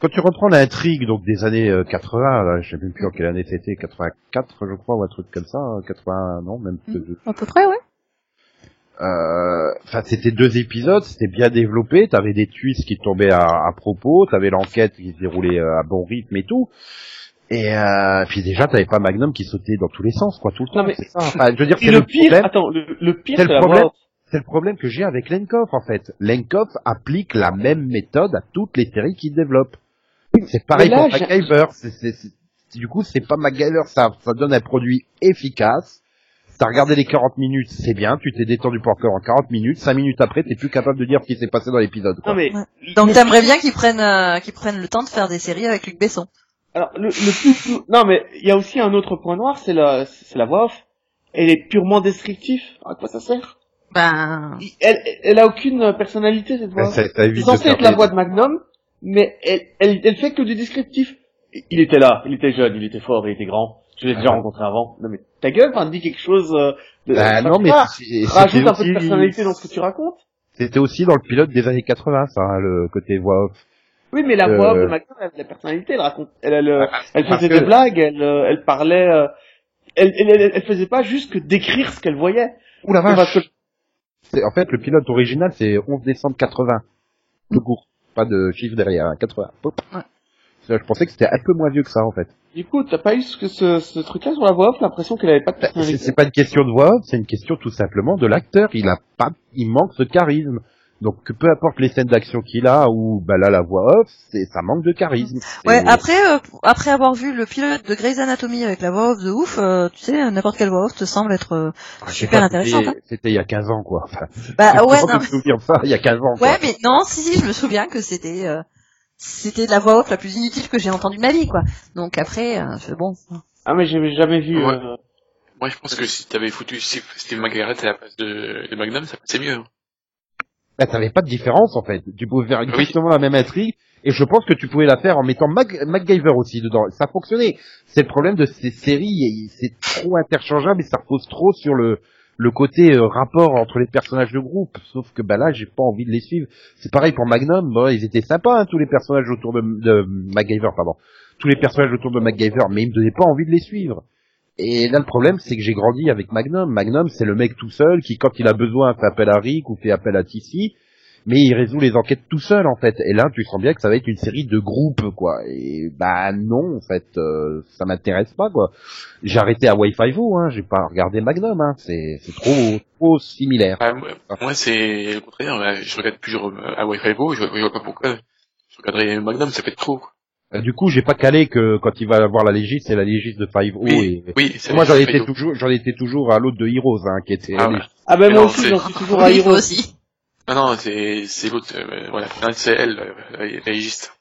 quand tu reprends l'intrigue donc des années euh, 80, là, je sais même plus en quelle année c'était, 84 je crois ou un truc comme ça, hein, 80 non même Mm. peut-être- À peu près, ouais. Euh, Enfin c'était deux épisodes, c'était bien développé, t'avais des twists qui tombaient à, à propos, t'avais l'enquête qui se déroulait euh, à bon rythme et tout. Et euh, puis déjà t'avais pas Magnum qui sautait dans tous les sens quoi tout le temps. Non, mais- ça. Enfin, je veux dire c'est le le pire, problème. attends, le, le pire, C'est le problème. C'est le problème que j'ai avec Lenkov en fait. Lenkov applique la même méthode à toutes les séries qu'il développe. C'est pareil là, pour MacGyver. C'est- c'est- c'est- Du coup, c'est pas MacGyver, ça, ça donne un produit efficace. T'as regardé les 40 minutes, c'est bien, tu t'es détendu pour encore en 40 minutes, 5 minutes après, t'es plus capable de dire ce qui s'est passé dans l'épisode. quoi. Non, mais, Donc t'aimerais bien qu'ils prennent euh, qu'ils prennent le temps de faire des séries avec Luc Besson. Alors, le, le plus, non, mais il y a aussi un autre point noir, c'est la, c'est la voix off. Elle est purement descriptive. À quoi ça sert? Ben elle, elle a aucune personnalité cette voix. Off. C'est censé être la voix de Magnum, mais elle, elle, elle fait que du descriptif. Il était là, il était jeune, il était fort, il était grand. Je l'ai déjà Ah. rencontré avant. Non mais ta gueule, enfin, dis quelque chose. Euh, de, Bah, non, mais rajoute un peu de personnalité dans ce que tu racontes. C'était aussi dans le pilote des années 80, ça, hein, le côté voix off. Oui, mais la Euh, voix off de Magnum, elle a de la personnalité, elle raconte, elle, elle, euh, elle faisait que- des blagues, elle, euh, elle parlait, euh, elle, elle, elle, elle faisait pas juste que décrire ce qu'elle voyait. Ouh la vache que- En fait, le pilote original, c'est 11 décembre 80. Tout court. Pas de chiffre derrière, hein, 80. Hop. Ouais. Ça, Je pensais que c'était un peu moins vieux que ça, en fait. Du coup, t'as pas eu ce, ce, ce truc-là sur la voix off, l'impression qu'elle avait pas de Bah, C'est personnalité. c'est pas une question de voix off, c'est une question tout simplement de l'acteur. Il a pas, il manque ce charisme. Donc peu importe les scènes d'action qu'il a ou bah là la voix off, c'est ça manque de charisme. ouais. Après euh, après avoir vu le pilote de Grey's Anatomy avec la voix off de ouf, euh, tu sais n'importe quelle voix off te semble être euh, Ah, je super pas, intéressante. c'était- hein. C'était il y a 15 ans quoi. Enfin, Bah je ouais non. me souvenir de ça il y a 15 ans. quoi. Ouais mais non si si je me souviens que c'était euh, c'était de la voix off la plus inutile que j'ai entendue de ma vie quoi. Donc après euh, c'est bon. Ah, mais j'avais jamais vu, Ouais. euh, moi, je pense que si t'avais foutu Steve, Steve Margaret à la place de, de Magnum, ça passait mieux. hein. Bah, t'avais pas de différence en fait. Tu pouvais faire Oui. exactement la même intrigue et je pense que tu pouvais la faire en mettant Mac- MacGyver aussi dedans. Ça fonctionnait. C'est le problème de ces séries, c'est trop interchangeable et ça repose trop sur le le côté euh, rapport entre les personnages de groupe. Sauf que bah là, j'ai pas envie de les suivre. C'est pareil pour Magnum. Ils étaient sympas hein, tous les personnages autour de, de MacGyver, pardon. Tous les personnages autour de MacGyver, mais ils me donnaient pas envie de les suivre. Et là, le problème, c'est que j'ai grandi avec Magnum. Magnum, c'est le mec tout seul qui, quand il a besoin, fait appel à Rick ou fait appel à Tissy, mais il résout les enquêtes tout seul, en fait. Et là, tu sens bien que ça va être une série de groupes, quoi. Et bah non, en fait, euh, ça m'intéresse pas, quoi. J'ai arrêté à Wi-Fi Vo, hein. J'ai pas regardé Magnum, hein. C'est c'est trop trop similaire. Ah, moi, moi, c'est le contraire. euh, Je regarde toujours euh, à Wi-Fi Beau, je, je vois pas pourquoi. Je regarderais Magnum, ça fait trop. quoi. Euh, Du coup, j'ai pas calé que quand il va avoir la légiste, c'est la légiste de Five O. Oui, Et... oui, c'est Moi, j'en étais toujours, j'en étais toujours à l'autre de Heroes, hein, qui était. Ah, ouais. Ah ben Mais moi non, aussi, j'en suis toujours à il faut Hero. aussi. Ah non, c'est c'est l'autre. euh, voilà, Non, c'est elle, euh, la la légiste.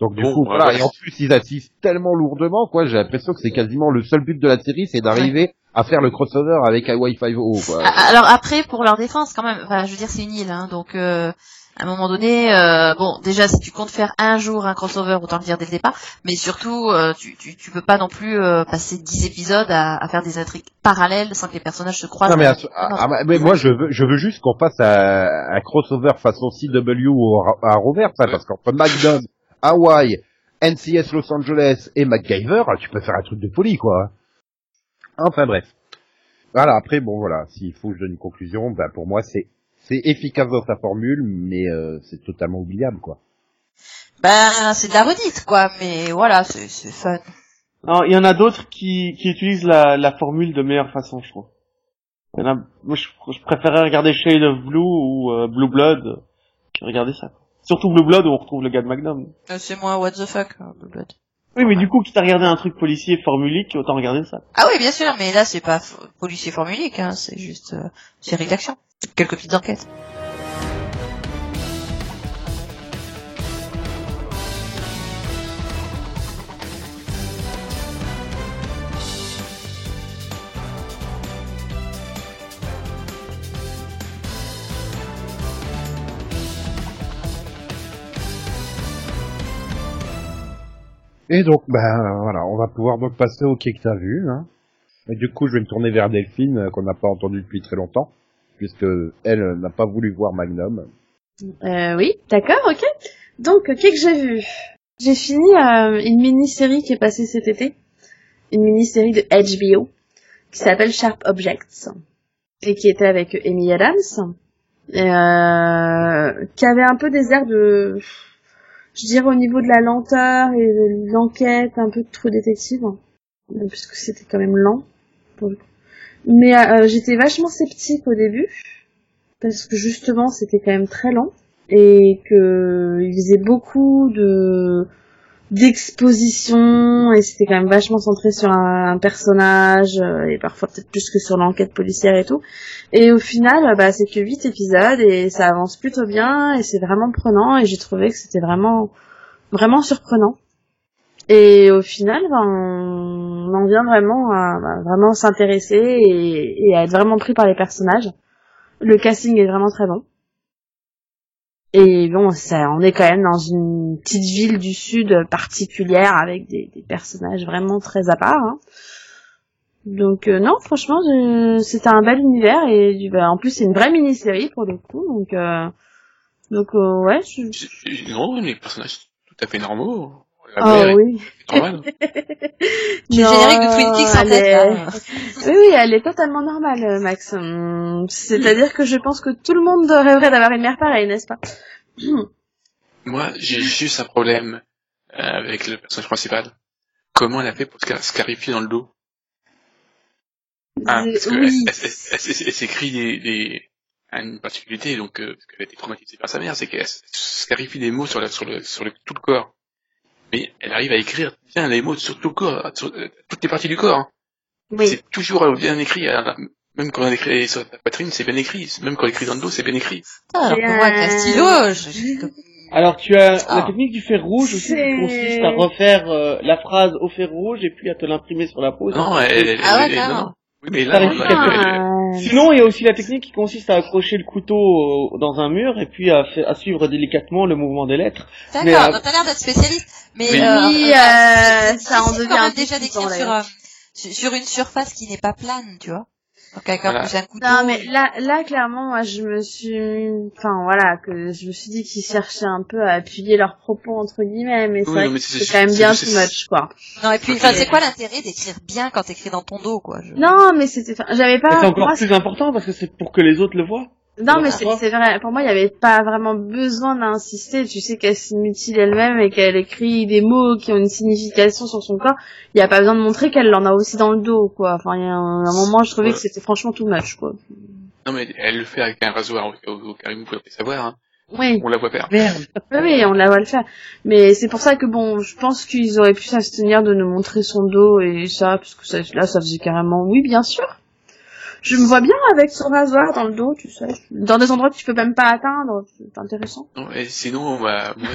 Donc du Bon, coup, voilà. ouais. Et en plus, ils assistent tellement lourdement, quoi. J'ai l'impression que c'est quasiment le seul but de la série, c'est d'arriver à faire le crossover avec Hawaii Five-O, quoi. Ah, Alors après, pour leur défense, quand même, enfin, je veux dire, c'est une île, hein, donc euh, à un moment donné, euh, bon, déjà, si tu comptes faire un jour un crossover, autant le dire dès le départ, mais surtout, euh, tu, tu, tu peux pas non plus euh, passer 10 épisodes à, à faire des intrigues parallèles sans que les personnages se croisent. Non mais, à- Ah, ah, ah, mais moi je veux, je veux juste qu'on fasse un, un crossover façon CW ou à, à Rover, ça, parce qu'entre Magnum, Hawaii, NCS Los Angeles et MacGyver, tu peux faire un truc de folie quoi. Enfin bref. Voilà, après bon voilà, s'il faut que je donne une conclusion, ben pour moi c'est c'est efficace dans sa formule, mais euh, c'est totalement oubliable quoi. Ben, c'est de la redite, quoi, mais voilà, c'est c'est fun. Non, il y en a d'autres qui, qui utilisent la, la formule de meilleure façon, je trouve. Il y en a, moi, je, je préférais regarder Shade of Blue ou euh, Blue Blood que regarder ça. Surtout Blue Blood où on retrouve le gars de Magnum. Euh, c'est moi, what the fuck, euh, Blue Blood. Oui, mais du coup, quitte à regarder un truc policier formulique, autant regarder ça. Ah oui, bien sûr, mais là, c'est pas f- policier formulique, hein, c'est juste euh, série d'action. Quelques petites enquêtes. Et donc ben voilà, on va pouvoir donc passer au quai que t'as vu. Et du coup, je vais me tourner vers Delphine euh, qu'on n'a pas entendu depuis très longtemps, puisque elle n'a pas voulu voir Magnum. Euh, oui, d'accord, ok. Donc, euh, qu'est-ce que j'ai vu? J'ai fini euh, une mini-série qui est passée cet été. Une mini-série de HBO qui s'appelle Sharp Objects et qui était avec Amy Adams, et, qui avait un peu des airs de, je dirais au niveau de la lenteur et de l'enquête, un peu de trou détective, hein, puisque c'était quand même lent. pour le coup. Mais euh, j'étais vachement sceptique au début parce que justement c'était quand même très lent et que il faisait beaucoup de d'exposition et c'était quand même vachement centré sur un, personnage euh, et parfois peut-être plus que sur l'enquête policière et tout. Et au final euh, bah c'est que huit épisodes et ça avance plutôt bien et c'est vraiment prenant et j'ai trouvé que c'était vraiment vraiment surprenant. Et au final ben, en vient vraiment à bah, vraiment s'intéresser et, à être vraiment pris par les personnages le casting est vraiment très bon. Et bon, on est quand même dans une petite ville du sud particulière avec des, personnages vraiment très à part. hein. Donc euh, non, franchement, c'était un bel univers et bah, en plus c'est une vraie mini-série pour le coup. Donc euh, euh, ouais. Je... Non, les personnages tout à fait normaux. Ah mère oui. est normale. J'ai le Non, générique de Twin Peaks en elle tête, est- là. Oui, oui, elle est totalement normale, euh, Max. Hum, C'est-à-dire que je pense que tout le monde rêverait d'avoir une mère pareille, n'est-ce pas? Moi, j'ai juste un problème euh, avec le personnage principal. Comment elle a fait pour se scarifier dans le dos? Ah, Parce que Oui. elle, elle- elle- elle- elle s'écrit des, des à une particularité, donc euh, parce qu'elle a été traumatisée par sa mère, c'est qu'elle scarifie des mots sur, la, sur, le, sur le, tout le corps. Mais elle arrive à écrire bien les mots sur tout le corps, sur euh, toutes les parties du corps. hein. Oui. C'est toujours euh, bien écrit. euh, Même quand elle écrit sur la poitrine, c'est bien écrit. Même quand elle écrit dans le dos, c'est bien écrit. Putain, alors avec un euh, stylo, je- Alors tu as Ah. la technique du fer rouge aussi qui consiste à refaire euh, la phrase au fer rouge et puis à te l'imprimer sur la peau. Non, elle, elle- Ah ouais, elle- carrément. non, non. Oui, mais là, Sinon, il y a aussi la technique qui consiste à accrocher le couteau euh, dans un mur et puis à, suivre délicatement le mouvement des lettres. Mais, D'accord, euh, donc t'as l'air d'être spécialiste. Mais, Oui. euh, Oui, euh, euh, ça en devient quand même déjà d'écrire euh, sur sur une surface qui n'est pas plane, tu vois. Donc avec Voilà. un plus un couteau. Non mais là, là clairement, moi je me suis, enfin voilà, que je me suis dit qu'ils cherchaient un peu à appuyer leurs propos entre guillemets, mais c'est Oui, c'est- quand même bien too much quoi. Non et puis, enfin, c'est quoi l'intérêt d'écrire bien quand t'écris dans ton dos, quoi je- Non mais c'était, enfin, j'avais pas. c'est encore moi, plus important parce que c'est pour que les autres le voient. Non, mais c'est vrai. Pour moi, il n'y avait pas vraiment besoin d'insister. Tu sais qu'elle se mutile elle-même et qu'elle écrit des mots qui ont une signification sur son corps. Il n'y a pas besoin de montrer qu'elle en a aussi dans le dos, quoi. Enfin, il y a un, un moment, je trouvais Ouais. que c'était franchement too much, quoi. Non, mais elle le fait avec un rasoir au, carré, vous pouvez savoir, hein. Oui, On la voit faire. Merde. oui, oui, on la voit le faire. Mais c'est pour ça que bon, je pense qu'ils auraient pu s'abstenir de nous montrer son dos et ça, parce que ça, là, ça faisait carrément, oui, bien sûr. Je me vois bien avec son rasoir dans le dos, tu sais. Dans des endroits que tu peux même pas atteindre. C'est intéressant. Non, et sinon, bah, moi,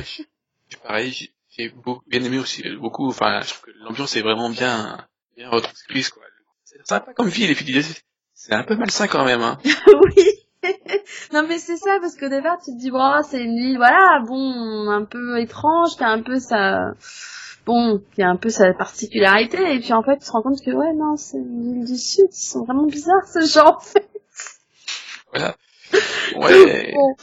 pareil, j'ai- j'ai beau- bien aimé aussi beaucoup. Enfin, je trouve que l'ambiance est vraiment bien, bien retranscrite, quoi. C'est sympa comme filles du désert. C'est un peu malsain quand même, hein. oui. non mais c'est ça parce qu'au départ tu te dis bon c'est une ville voilà bon un peu étrange a un peu sa bon qui a un peu sa particularité et puis en fait tu te rends compte que ouais non c'est une ville du sud ils sont vraiment bizarres ce genre en fait. Voilà. Ouais. Bon,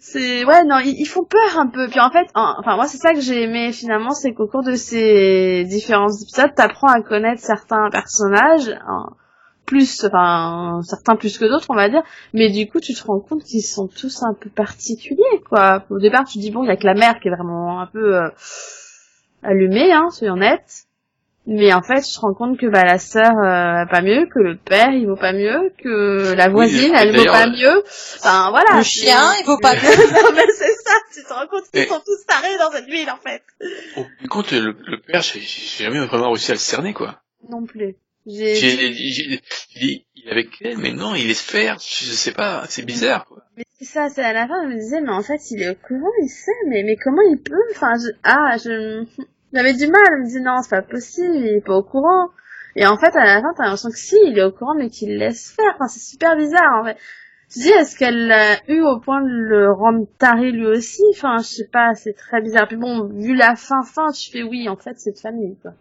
c'est ouais non ils, ils font peur un peu puis en fait en- enfin moi c'est ça que j'ai aimé finalement c'est qu'au cours de ces différents épisodes t'apprends à connaître certains personnages hein, plus enfin certains plus que d'autres on va dire mais du coup tu te rends compte qu'ils sont tous un peu particuliers quoi au départ tu te dis bon il y a que la mère qui est vraiment un peu euh, allumée hein soyons honnêtes mais en fait, tu te rends compte que bah, la sœur euh, pas mieux, que le père il vaut pas mieux, que la Oui, voisine et elle vaut pas euh, mieux. Enfin voilà. Le chien, il vaut pas mieux. non mais c'est ça, tu te rends compte qu'ils sont tous tarés dans cette ville en fait. Au bout du compte, le, le père, j'ai j'ai jamais vraiment réussi à le cerner, quoi. Non plus. J'ai. J'ai j'ai- j'ai dit, il est avec elle, mais non, il faire. Je sais pas, c'est bizarre, quoi. Mais c'est ça, c'est à la fin, je me disais, mais en fait, il est au courant, il sait, mais, mais comment il peut, enfin, je, ah, je, j'avais du mal, je me disais, non, c'est pas possible, il est pas au courant. Et en fait, à la fin, t'as l'impression que si, il est au courant, mais qu'il laisse faire, enfin, c'est super bizarre, en fait. Je dis, est-ce qu'elle l'a eu au point de le rendre taré lui aussi? Enfin, je sais pas, c'est très bizarre. Puis bon, vu la fin fin, tu fais oui, en fait, c'est de famille, quoi.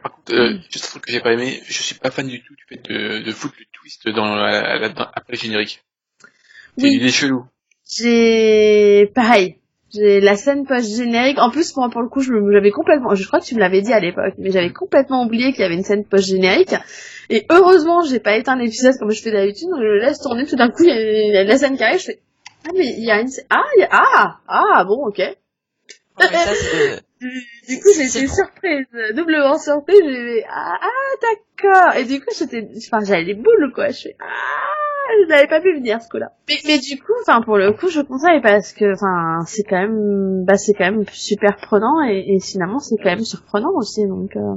Par contre, euh, juste un truc que j'ai pas aimé, je suis pas fan du tout du fait de, de foutre le twist dans la, la- dans- après le générique. Oui. une idée chelou. J'ai pareil. J'ai la scène post générique. En plus, moi, pour le coup, j'avais complètement. Je crois que tu me l'avais dit à l'époque, mais j'avais complètement oublié qu'il y avait une scène post générique. Et heureusement, j'ai pas éteint l'épisode comme je fais d'habitude. donc Je le laisse tourner. Tout d'un coup, il y a- la scène qui arrive. Je fais ah mais il y a une ah y a- ah ah bon ok. Ouais, ça, c'est- Du coup, j'ai été surprise, doublement surprise. J'ai ah, ah d'accord. Et du coup, j'étais, enfin, j'avais les boules quoi. Je fais ah, je n'avais pas pu venir ce coup-là. Mais, mais du coup, enfin, pour le coup, je conseille parce que, enfin, c'est quand même, bah, c'est quand même super prenant et, et finalement, c'est quand même surprenant aussi. Donc, euh...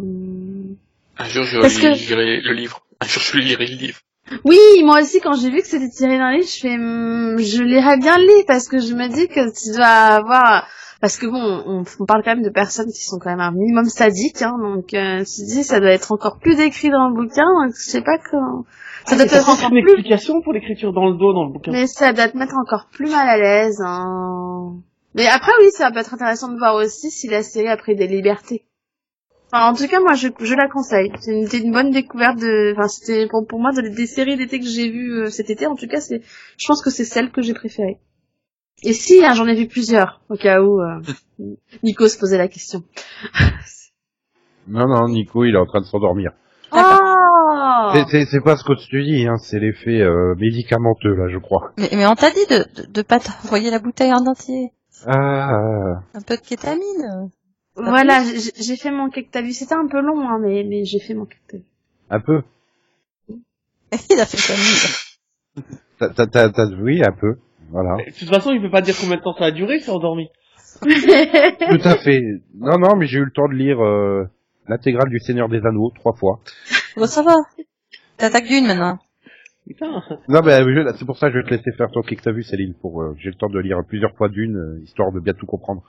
Un jour, je Parce que- lirai le livre. Un jour, je lirai le livre. oui, moi aussi, quand j'ai vu que c'était tiré d'un livre, je fais, hum, je lirais bien le livre parce que je me dis que tu dois avoir parce que bon, on, on parle quand même de personnes qui sont quand même un minimum sadiques, hein, donc euh, tu te dis ça doit être encore plus décrit dans le bouquin, donc je sais pas comment. Ça doit Ah, c'est être encore une plus, explication pour l'écriture dans le dos dans le bouquin. mais ça doit te mettre encore plus mal à l'aise. Hein. Mais après oui, ça peut être intéressant de voir aussi si la série a pris des libertés. Enfin, en tout cas, moi, je, je la conseille. Une, c'était une bonne découverte de. Enfin, c'était pour, pour moi de- des séries d'été que j'ai vues euh, cet été. En tout cas, c'est. Je pense que c'est celle que j'ai préférée. Et si, hein, j'en ai vu plusieurs, au cas où euh, Nico se posait la question. Non, non, Nico, il est en train de s'endormir. Oh C'est- C'est c'est pas ce que tu dis, hein, c'est l'effet euh, médicamenteux, là, je crois. Mais, mais on t'a dit de, de, de pas t'envoyer la bouteille en entier. Ah, Un peu de kétamine. Voilà, j'ai j'ai fait mon vu. C'était un peu long, hein, mais, mais j'ai fait mon vu. un peu. Il a fait comme T'as- t'as- t'as- t'as- oui, un peu. Voilà. De toute façon, il peut pas dire combien de temps ça a duré, il s'est endormi. Tout à fait. Non, non, mais j'ai eu le temps de lire euh, l'intégrale du Seigneur des Anneaux trois fois. Bon, ça va. T'attaques d'une maintenant. Putain. Non, mais je- c'est pour ça que je vais te laisser faire ton clic que t'as vu, Céline, pour euh, j'ai le temps de lire plusieurs fois d'une, euh, histoire de bien tout comprendre.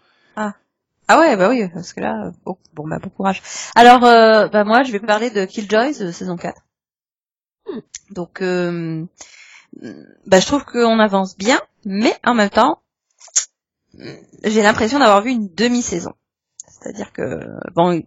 Ah ouais, bah oui, parce que là, euh, bon, bon bah bon courage. Alors, euh, bah moi, je vais parler de Killjoys euh, saison 4. Donc, euh, bah je trouve qu'on avance bien, mais en même temps, j'ai l'impression d'avoir vu une demi-saison. C'est-à-dire que, bon, euh,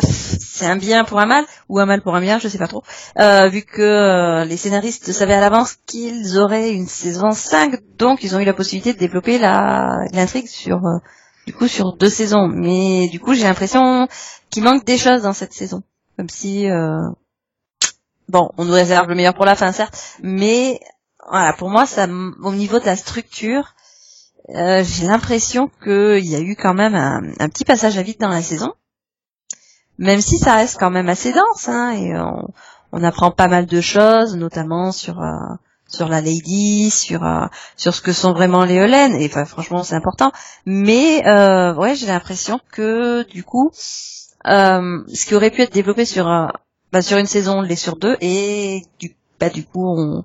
c'est un bien pour un mal, ou un mal pour un bien, je sais pas trop, euh, vu que euh, les scénaristes savaient à l'avance qu'ils auraient une saison 5, donc ils ont eu la possibilité de développer la l'intrigue sur euh, du coup sur deux saisons. Mais du coup, j'ai l'impression qu'il manque des choses dans cette saison. Comme si, euh, bon, on nous réserve le meilleur pour la fin, certes, mais voilà, pour moi, ça, au niveau de la structure, euh, j'ai l'impression qu'il y a eu quand même un, un petit passage à vide dans la saison, même si ça reste quand même assez dense, hein, et on, on apprend pas mal de choses, notamment sur euh, sur la lady, sur euh, sur ce que sont vraiment les Helen, et enfin franchement c'est important. Mais euh, ouais, j'ai l'impression que du coup, euh, ce qui aurait pu être développé sur euh, bah, sur une saison, l'est sur deux, et du bah du coup on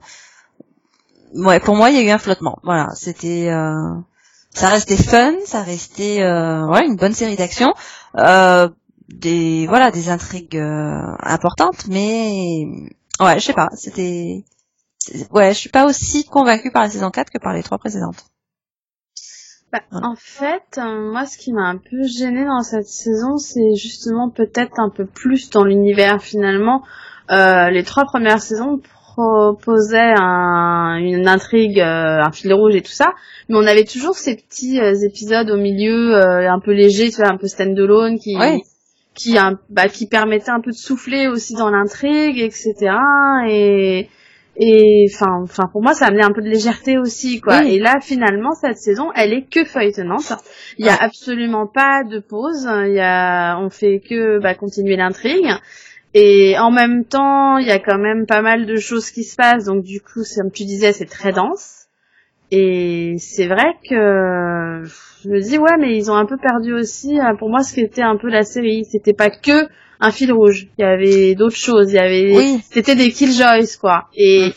ouais pour moi il y a eu un flottement. Voilà, c'était euh, ça restait fun, ça restait ouais une bonne série d'action, euh, des voilà des intrigues euh, importantes, mais ouais je sais pas, c'était ouais je suis pas aussi convaincue par la saison 4 que par les trois précédentes. Bah. En fait, euh, moi, ce qui m'a un peu gêné dans cette saison, c'est justement peut-être un peu plus dans l'univers finalement. Euh, les trois premières saisons proposaient un- une intrigue, euh, un fil rouge et tout ça, mais on avait toujours ces petits euh, épisodes au milieu, euh, un peu légers, tu vois, un peu stand-alone, qui Ouais. Qui un- bah, qui permettaient un peu de souffler aussi dans l'intrigue, etc. Et et enfin, enfin pour moi, ça amenait un peu de légèreté aussi, quoi. Oui. Et là, finalement, cette saison, elle est que feuilletonnante. Il y a Ouais. absolument pas de pause. Il y a, on fait que bah, continuer l'intrigue. Et en même temps, il y a quand même pas mal de choses qui se passent. Donc du coup, comme tu disais, c'est très dense. Et c'est vrai que je me dis ouais, mais ils ont un peu perdu aussi. euh, Pour moi, ce qui était un peu la série, c'était pas que un fil rouge. Il y avait d'autres choses. Il y avait Oui. c'était des Killjoys quoi. Et Mm.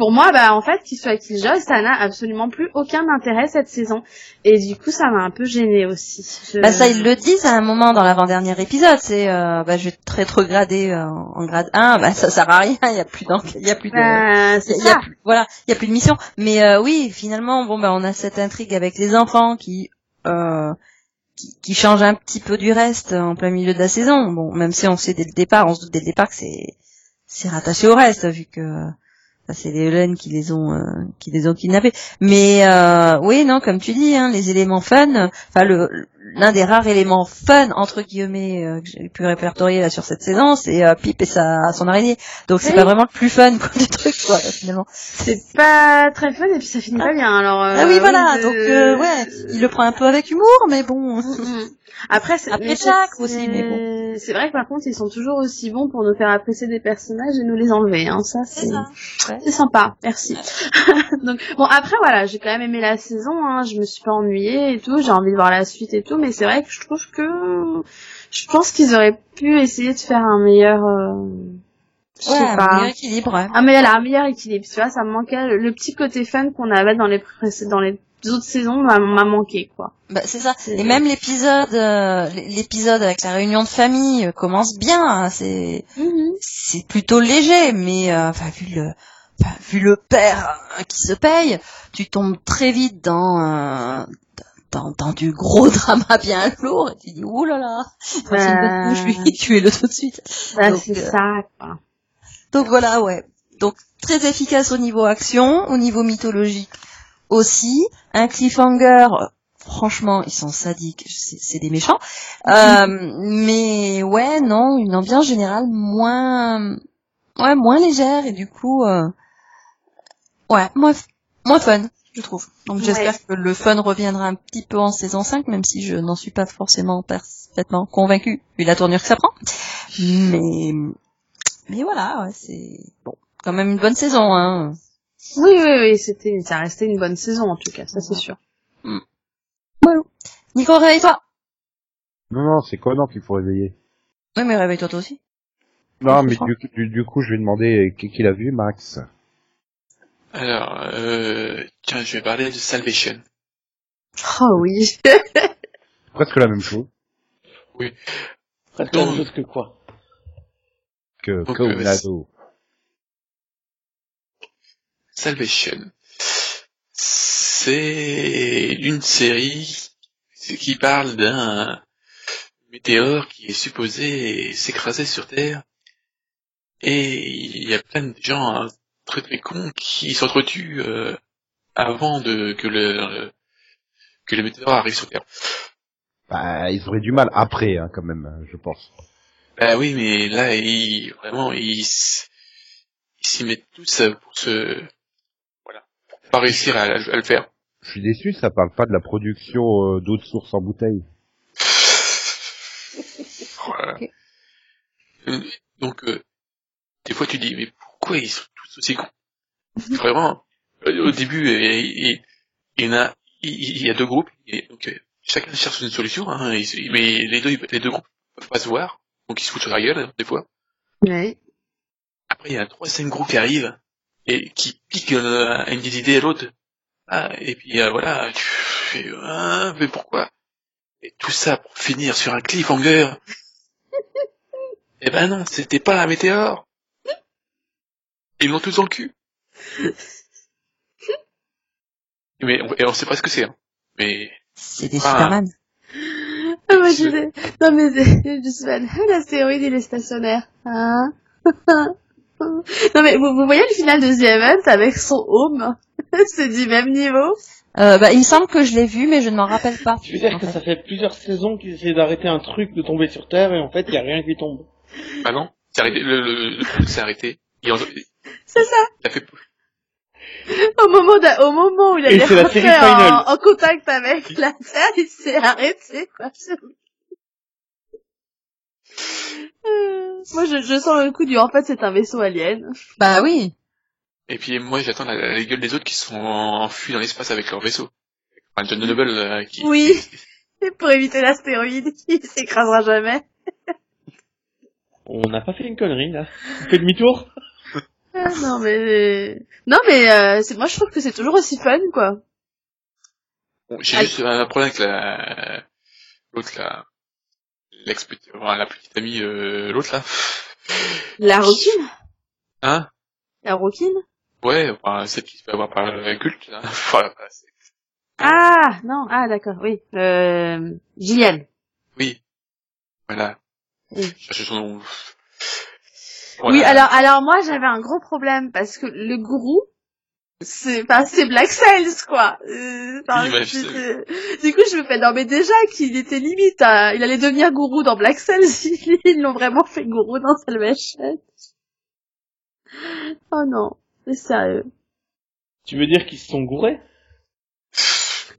Pour moi, bah en fait, qu'il soit Killjoy, ça n'a absolument plus aucun intérêt cette saison. Et du coup, ça m'a un peu gêné aussi. Je- Bah ça ils le disent à un moment dans l'avant-dernier épisode, c'est euh, bah je vais te rétrograder euh, en grade 1, bah ça sert à rien, il y a plus d'enquête, il y a plus de Bah, c'est il y a plus, voilà, il y a plus de mission. Mais euh, oui, finalement, bon bah on a cette intrigue avec les enfants qui euh, qui, qui change un petit peu du reste en plein milieu de la saison. Bon, même si on sait dès le départ, on se doute dès le départ que c'est c'est rattaché au reste vu que c'est les Hélènes qui les ont euh, qui les ont kidnappés. Mais euh, oui, non, comme tu dis, hein, les éléments fun, enfin le l'un des rares éléments fun entre guillemets euh, que j'ai pu répertorier là sur cette saison, c'est euh, Pip et sa son araignée. Donc c'est Oui. pas vraiment le plus fun quoi, du truc quoi finalement. C'est pas très fun et puis ça finit pas bien. Alors. Ah oui, voilà. euh, Donc euh, ouais, il le prend un peu avec humour, mais bon. Mm, mm. Après, c'est, Après c'est- aussi, mais bon. C'est vrai que par contre, ils sont toujours aussi bons pour nous faire apprécier des personnages et nous les enlever. Hein. Ça, c'est, Ouais. sympa. Merci. Donc bon, après voilà, j'ai quand même aimé la saison. Hein. Je me suis pas ennuyée et tout. J'ai envie de voir la suite et tout. Mais c'est vrai que je trouve que je pense qu'ils auraient pu essayer de faire un meilleur. euh, Je Ouais, sais un pas. meilleur équilibre. ouais. Ah mais a un meilleur équilibre, tu vois, ça me manquait le, petit côté fun qu'on avait dans les dans les autres saisons m'a m'a manqué quoi. Bah, c'est ça. Et même l'épisode, euh, l'épisode avec la réunion de famille euh, commence bien. hein. C'est, c'est plutôt léger, mais euh, enfin vu le, enfin, vu le père euh, qui se paye, tu tombes très vite dans. euh, dans, dans du gros drama bien lourd et tu dis ouh là là bonne couche, lui, tuez-le tout de suite Bah, c'est ça quoi. Donc voilà, ouais. Donc très efficace au niveau action, au niveau mythologique aussi. Un cliffhanger, franchement, ils sont sadiques, c'est des méchants. Euh, mais ouais, non, une ambiance générale moins, ouais, moins légère et du coup, euh, ouais, moins, moins fun, je trouve. Donc Ouais. j'espère que le fun reviendra un petit peu en saison 5, même si je n'en suis pas forcément parfaitement convaincue, vu la tournure que ça prend. Mais, mais voilà, ouais, c'est bon, quand même une bonne saison, hein. Oui oui oui, c'était ça restait une bonne saison en tout cas, ça c'est sûr. Nico, réveille-toi. Non, non, c'est Conan qu'il faut réveiller? Oui, mais réveille-toi toi aussi. Non, mais du, du, du coup, je vais demander qui, qui l'a vu, Max? Alors, euh, tiens, je vais parler de Salvation. Oh oui. Presque la même chose Presque Donc- la même chose que quoi? Que Donc, Coronado. Salvation. C'est une série qui parle d'un météore qui est supposé s'écraser sur Terre. Et il y a plein de gens hein, très très cons qui s'entretuent euh, avant de que le que le météore arrive sur Terre. Bah, ils auraient du mal après, hein, quand même, je pense. Bah oui, mais là, ils, vraiment, ils, s'y mettent tous pour se, pas réussir à, à le faire. Je suis déçu, ça parle pas de la production euh, d'eau de source en bouteille. Voilà. Euh, Donc, euh, des fois, tu dis, mais pourquoi ils sont tous aussi cons Vraiment, euh, au début, il, il y en a, il, il y a deux groupes, et donc euh, chacun cherche une solution, hein, mais les deux, les deux groupes peuvent pas se voir, donc ils se foutent sur la gueule, hein, des fois. Ouais. Après, il y a un troisième groupe qui arrive et qui pique euh, une idée à l'autre. Ah, et puis euh, voilà, tu- fais, ah, mais pourquoi? Et tout ça pour finir sur un cliffhanger. eh ben non, c'était pas un météore. Ils l'ont tous dans le cul. Mais on, et on sait pas ce que c'est. Hein. Mais C'était Ah. Superman. Ah, moi, je disais, non, mais c'est juste fan. Ah, L'astéroïde, il est stationnaire. Hein? non, mais vous, vous voyez le final de The Event avec son home? c'est du même niveau. Euh, bah, il me semble que je l'ai vu, mais je ne m'en rappelle pas. Tu veux dire que fait. ça fait plusieurs saisons qu'ils essaient d'arrêter un truc de tomber sur Terre et en fait il y a rien qui tombe? bah non, c'est arrêté, le, le, le truc s'est arrêté. En- C'est ça. il a fait Au moment, d'a- au moment où il allait c'est la rentrer en, en contact avec la Terre, il s'est arrêté, quoi. Euh, Moi, je, je sens le coup du, en fait, c'est un vaisseau alien. Bah oui. Et puis moi j'attends la, la gueule des autres qui sont enfuis dans l'espace avec leur vaisseau. Enfin, John Noble euh, qui... Oui. Et pour éviter l'astéroïde qui s'écrasera jamais. On n'a pas fait une connerie là. On fait demi-tour Ah, non, mais, non, mais, euh, c'est, moi, je trouve que c'est toujours aussi fun, quoi. Bon, J'ai juste un problème avec la... l'autre là. L'ex enfin, la petite amie, euh, l'autre là. La roquine? Hein? La roquine? Ouais, enfin, celle qui se fait avoir par le culte là. Voilà, Ah, non, ah, d'accord, oui. Euh, Gillian. oui. Voilà. Oui. Je cherchais son nom. Oui, Voilà. alors, alors moi j'avais un gros problème parce que le gourou, c'est, enfin, c'est Black Sails, quoi. Euh, enfin, bah, du coup, je me fais, non mais déjà qu'il était limite, à- il allait devenir gourou dans Black Sails, ils l'ont vraiment fait gourou dans Salvation. Oh non, c'est sérieux. Tu veux dire qu'ils se sont gourés?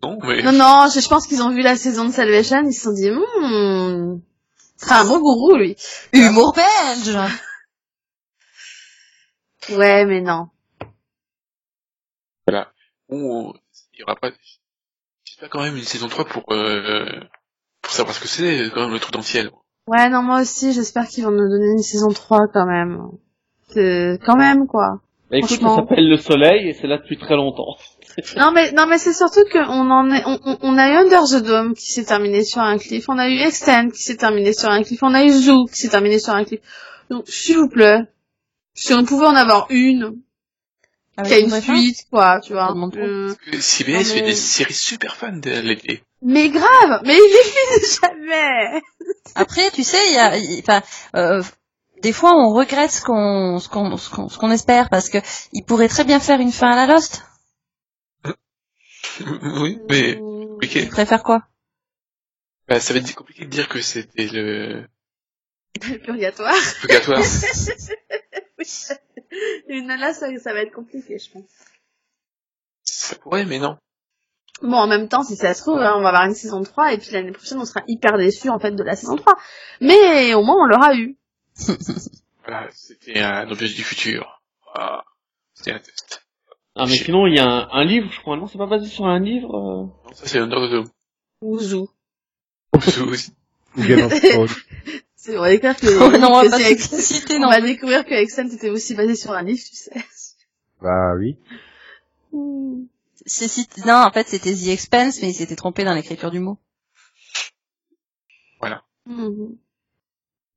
Non, mais... Non, non, je, je pense qu'ils ont vu la saison de Salvation, ils se sont dit, hmm, c'est un bon gourou, lui. Humour belge. Ouais, mais non. Bon, il y aura pas... J'espère quand même une saison 3 pour, euh, pour savoir ce que c'est, quand même, le trou dans le ciel. Ouais, non, moi aussi, j'espère qu'ils vont nous donner une saison 3 quand même. C'est, quand même, quoi. Bah écoute, ça s'appelle le soleil et c'est là depuis très longtemps. Non mais non mais c'est surtout qu'on en est on, on- on a eu Under the Dome qui s'est terminé sur un cliff, on a eu Extend qui s'est terminé sur un cliff, on a eu Zoo qui s'est terminé sur un cliff. Donc s'il vous plaît, si on pouvait en avoir une qui a une suite quoi, tu vois. Euh, CBS Ah, mais- fait des séries super fun de l'été. mais grave, mais il les finit jamais. Après, tu sais, il y a, enfin, euh, des fois, on regrette ce qu'on, ce qu'on, ce qu'on, ce qu'on espère parce que il pourrait très bien faire une fin à la Lost. oui, mais... Mm. Compliqué. Tu préfères quoi? Bah, ça va être compliqué de dire que c'était le Le purgatoire. purgatoire. Une là ça, ça va être compliqué je pense. Ça pourrait, mais non. Bon, en même temps, si ça se trouve, hein, on va avoir une saison 3 et puis l'année prochaine, on sera hyper déçus en fait de la saison 3. Mais au moins, on l'aura eu. Voilà, c'était un objet du futur. Ah, c'était un test. Ah mais sinon il y a un, un livre, je crois, non C'est pas basé sur un livre euh Non, ça c'est Under the Dome. Ouzou. Aussi. On va découvrir que, Oh, Non, on va que pas c'est- citer, on non. va découvrir que Exxon était aussi basé sur un livre, tu sais. bah oui. C'est si- non, en fait, c'était The Expense, mais il s'était trompé dans l'écriture du mot. Mhm.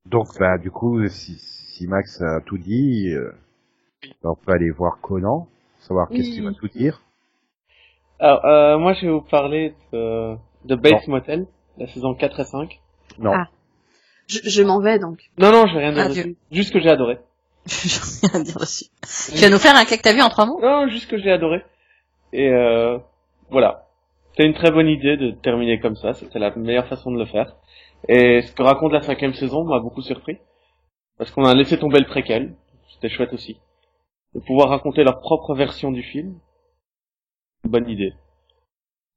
Donc bah du coup, si, si Max a tout dit, euh, on peut aller voir Conan, savoir qu'est-ce qu'il va Oui. tout dire. Alors, euh, moi je vais vous parler de, de Bates Motel, la saison 4 et 5. Non. Ah. Je, je m'en vais donc. Non, non, je vais rien dire Adieu. dessus. Juste que j'ai adoré. J'ai rien à dire dessus. Tu vas nous faire un que t'as vu en trois mots? Non, juste que j'ai adoré. Et euh, voilà. C'était une très bonne idée de terminer comme ça. C'était la meilleure façon de le faire. Et ce que raconte la cinquième saison m'a beaucoup surpris. Parce qu'on a laissé tomber le préquel. C'était chouette aussi. De pouvoir raconter leur propre version du film. Bonne idée.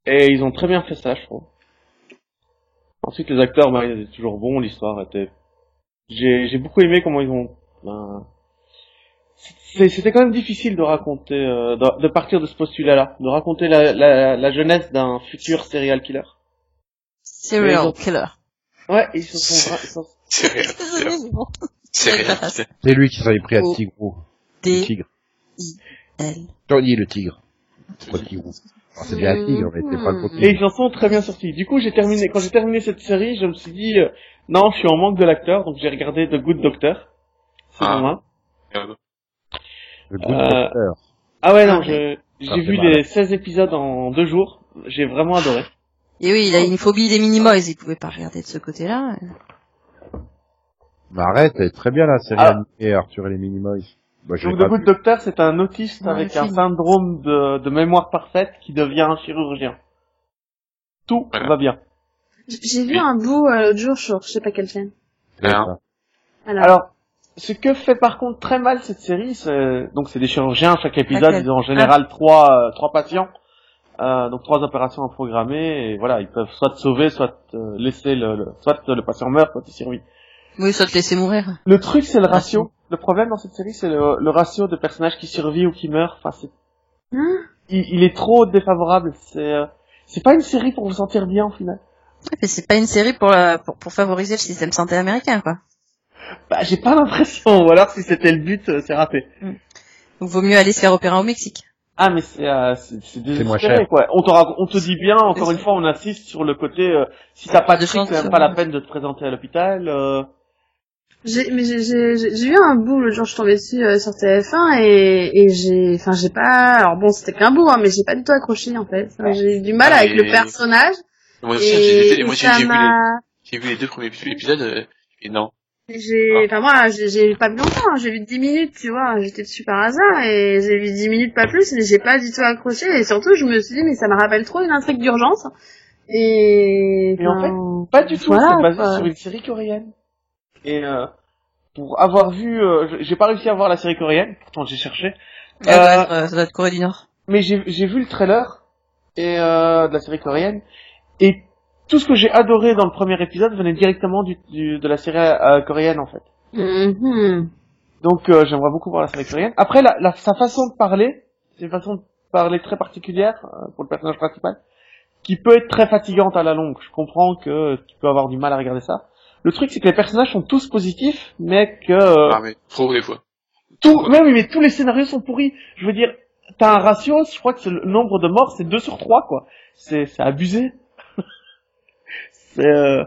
Et ils ont très bien fait ça, je trouve. Ensuite, les acteurs, bah, ils étaient toujours bons. L'histoire était... J'ai beaucoup aimé comment ils ont... ben, C'était quand même difficile de raconter, euh, de, de partir de ce postulat-là, de raconter la, la, la jeunesse d'un futur serial killer. Serial ont- killer. Ouais, ils se sont, ils sont- C'est lui qui s'avait pris à Oh. Tigrou. Tigre. L. Tony le tigre. Pas Tigrou. Alors, c'est bien était pas trop Et ils en sont très bien sortis. Du coup, j'ai terminé, quand j'ai terminé cette série, je me suis dit, euh, non, je suis en manque de l'acteur, donc j'ai regardé The Good Doctor. Ah. 1. Merde. Le Good Euh, Doctor. Ah ouais, non, Ah, je- j'ai vu mal. les 16 épisodes en deux jours. J'ai vraiment adoré. Et oui, il a une phobie des Minimoys, il pouvait pas regarder de ce côté-là. Mais arrête, elle est très bien la série Ah. animée Arthur et les Minimoys. Bah, Donc, The Good vu. Doctor, c'est un autiste Ouais, avec le un syndrome de, de mémoire parfaite qui devient un chirurgien. Tout Voilà. va bien. J'ai vu un bout euh, l'autre jour sur je sais pas quelle chaîne. Alors, Alors, ce que fait par contre très mal cette série, c'est donc c'est des chirurgiens. Chaque épisode, ils ont en général trois euh, trois patients, euh, donc trois opérations à programmer. Et voilà, ils peuvent soit sauver, soit te laisser le, le- soit le patient meurt, soit il survit. Oui, soit te laisser mourir. Le truc, c'est le ratio. Le problème dans cette série, c'est le, le ratio de personnages qui survivent ou qui meurent. Enfin, c'est Hein il, il est trop défavorable. C'est euh, c'est pas une série pour vous sentir bien au final. Mais c'est pas une série pour, la, pour, pour favoriser le système santé américain, quoi. Bah, j'ai pas l'impression. Ou alors, si c'était le but, euh, c'est raté. Donc vaut mieux aller se faire opérer au Mexique. Ah mais c'est euh, c'est c'est moins désespéré cher. quoi. On te rac- on te dit bien encore une fois on insiste sur le côté euh, si t'as pas de fric chance, c'est même euh, pas la peine de te présenter à l'hôpital. euh. J'ai mais vu un bout l'autre jour, je suis tombée dessus euh, sur TF1 et et j'ai enfin j'ai pas alors bon c'était qu'un bout hein, mais j'ai pas du tout accroché en fait. Enfin, J'ai eu du mal Ah, avec et- le personnage Moi aussi, j'ai vu, vu les deux premiers épisodes, euh, et non. j'ai enfin moi j'ai pas vu longtemps, hein, j'ai vu 10 minutes, tu vois, j'étais dessus par hasard et j'ai vu 10 minutes pas plus et j'ai pas du tout accroché et surtout je me suis dit mais ça me rappelle trop une intrigue d'urgence. Et, Mais en enfin, Pas du tout. voilà, c'est basé sur une série coréenne. Et euh, pour avoir vu, euh, j'ai pas réussi à voir la série coréenne. Pourtant j'ai cherché. Ça, doit Euh, être, ça doit être Corée du Nord. Mais j'ai j'ai vu le trailer et euh, de la série coréenne et tout ce que j'ai adoré dans le premier épisode venait directement du, du- de la série euh, coréenne en fait. Mhm. Donc euh, j'aimerais beaucoup voir la série coréenne. Après, la, la- sa façon de parler, c'est une façon de parler très particulière euh, pour le personnage principal, qui peut être très fatigante à la longue. Je comprends que tu peux avoir du mal à regarder ça. Le truc, c'est que les personnages sont tous positifs, mais que euh, Ah, mais trop des fois. tout, même mais tous les scénarios sont pourris. Je veux dire, t'as un ratio, je crois que c'est le nombre de morts, c'est 2 sur 3, quoi. C'est c'est abusé. c'est euh,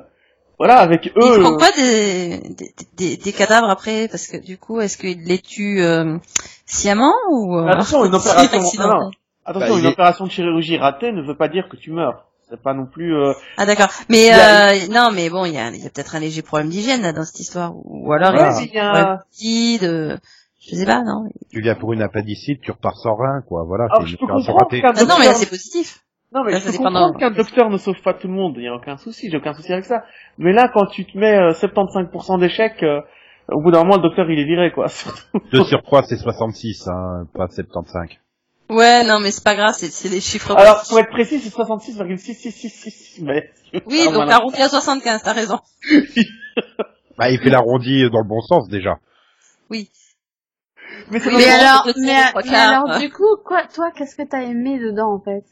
voilà, avec eux. Ils prennent euh, pas des, des, des, des cadavres après parce que du coup, est-ce qu'ils les tuent euh, sciemment ou euh, Attention, une opération- non, non. Attention, Bah, une est- opération de chirurgie ratée ne veut pas dire que tu meurs. C'est pas non plus. euh, Ah d'accord. Mais Il y a- euh, non, mais bon, il y a, il y a peut-être un léger problème d'hygiène là, dans cette histoire, ou alors Voilà. il y a- y a de, je sais pas, non. Tu viens pour une appendicite, tu repars sans rein, quoi. Voilà, Alors, c'est je peux comprendre qu'un Ah non, mais là docteur... c'est positif. Non, mais Là, je peux comprendre qu'un docteur ne sauve pas tout le monde. Il y a aucun souci. J'ai aucun souci avec ça. Mais là, quand tu te mets euh, 75% d'échecs, euh, au bout d'un moment, le docteur, il est viré, quoi. Surtout. 2 sur 3, c'est 66, hein, pas 75. Ouais, non, mais c'est pas grave, c'est c'est les chiffres. Alors, pour être précis, c'est 66,6666. Mais... Oui, Ah, donc voilà. arrondi à 75, t'as raison. Bah, il fait l'arrondi dans le bon sens, déjà. Oui. Mais Oui, alors, mais, trois alors hein. du coup, quoi, toi, qu'est-ce que t'as aimé dedans en fait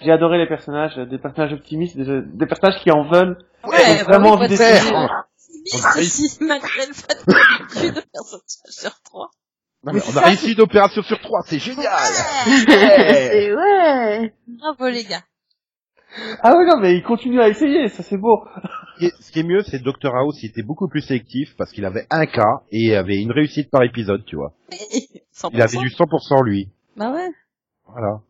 J'ai adoré les personnages, euh, des personnages optimistes, des, des personnages qui en veulent. Ouais, vraiment envie d'essayer. sérieux. C'est si malgré le fait que de personne sur 3. Non, Mais mais on a ça, réussi une opération sur 3, c'est génial! C'est ouais. Bravo les gars. Ah oui, non, mais il continue à essayer, ça c'est beau. Ce qui est- ce qui est mieux, c'est Dr House, il était beaucoup plus sélectif parce qu'il avait un cas et avait une réussite par épisode, tu vois. 100%. Il avait du 100% lui. Bah ouais. Voilà.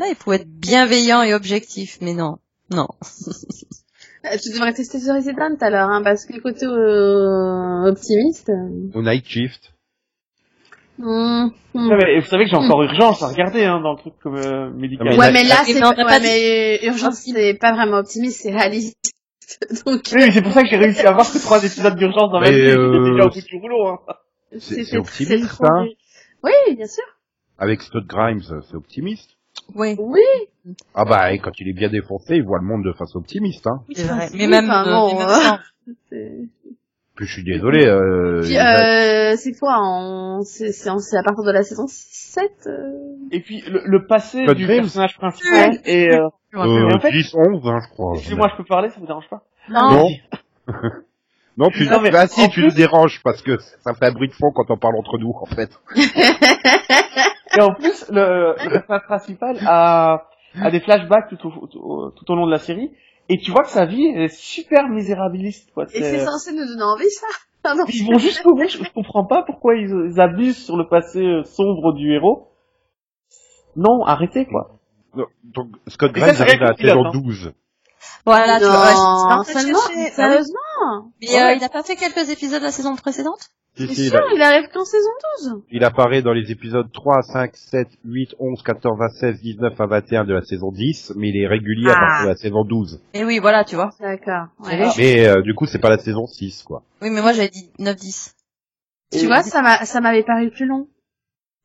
Là, il faut être bienveillant et objectif, mais non. Non. Euh, Tu devrais tester sur Resident alors, hein, parce que côté euh, optimiste. euh, Au Night Shift. Ouais, mais vous savez que j'ai encore urgence à regarder hein, dans le truc comme euh, médical. Mais Ouais, mais là, la- c'est ouais, pas mais urgence, c'est pas vraiment optimiste, c'est réaliste. Donc, Oui, mais c'est pour ça que j'ai réussi à avoir que trois épisodes d'urgence dans ma vie. J'étais euh, déjà au bout du rouleau. Hein. c'est optimiste, trop hein. Oui, bien sûr. Avec Scott Grimes, c'est optimiste. Oui. Oui. Ah bah, et quand il est bien défoncé, il voit le monde de face optimiste, hein. C'est vrai. Oui, Mais même, enfin, euh, même sans. Puis je suis désolé, euh, Puis, euh, c'est quoi en... C'est c'est en- c'est à partir de la saison 7 euh... Et puis le, le passé Scott du personnage principal et euh, euh, en fait- 10, 11, hein, je crois. excusez-moi, je peux parler, ça vous dérange pas? Non. non, tu, Non, mais bah si, tu plus- nous déranges parce que ça fait un bruit de fond quand on parle entre nous, en fait. Et en plus, le, le personnage principal a a des flashbacks tout au, tout, au- tout au long de la série, et tu vois que sa vie est super misérabiliste, quoi. Et c'est censé nous donner envie, ça Ah non. Ils vont jusqu'au bout, je, je comprends pas pourquoi ils, ils abusent sur le passé euh, sombre du héros. Non, arrêtez, quoi. Donc, Scott Grimes arrive à la saison hein. 12. Voilà, tu vois. ouais, non, en seulement, chercher. sérieusement. Mais euh, il a pas fait quelques épisodes de la saison précédente? Si, si, il, sûr, a- il arrive qu'en saison 12. il apparaît dans les épisodes 3, 5, 7, 8, 11, 14, à 16, 19 à 21 de la saison 10, mais il est régulier à Ah. partir de la saison 12. Et oui, voilà, tu vois. D'accord. C'est Ouais. Mais euh, du coup, c'est pas la saison 6, quoi. Oui, mais moi j'avais dit 9-10. Tu vois, ça m'a, ça m'avait paru plus long.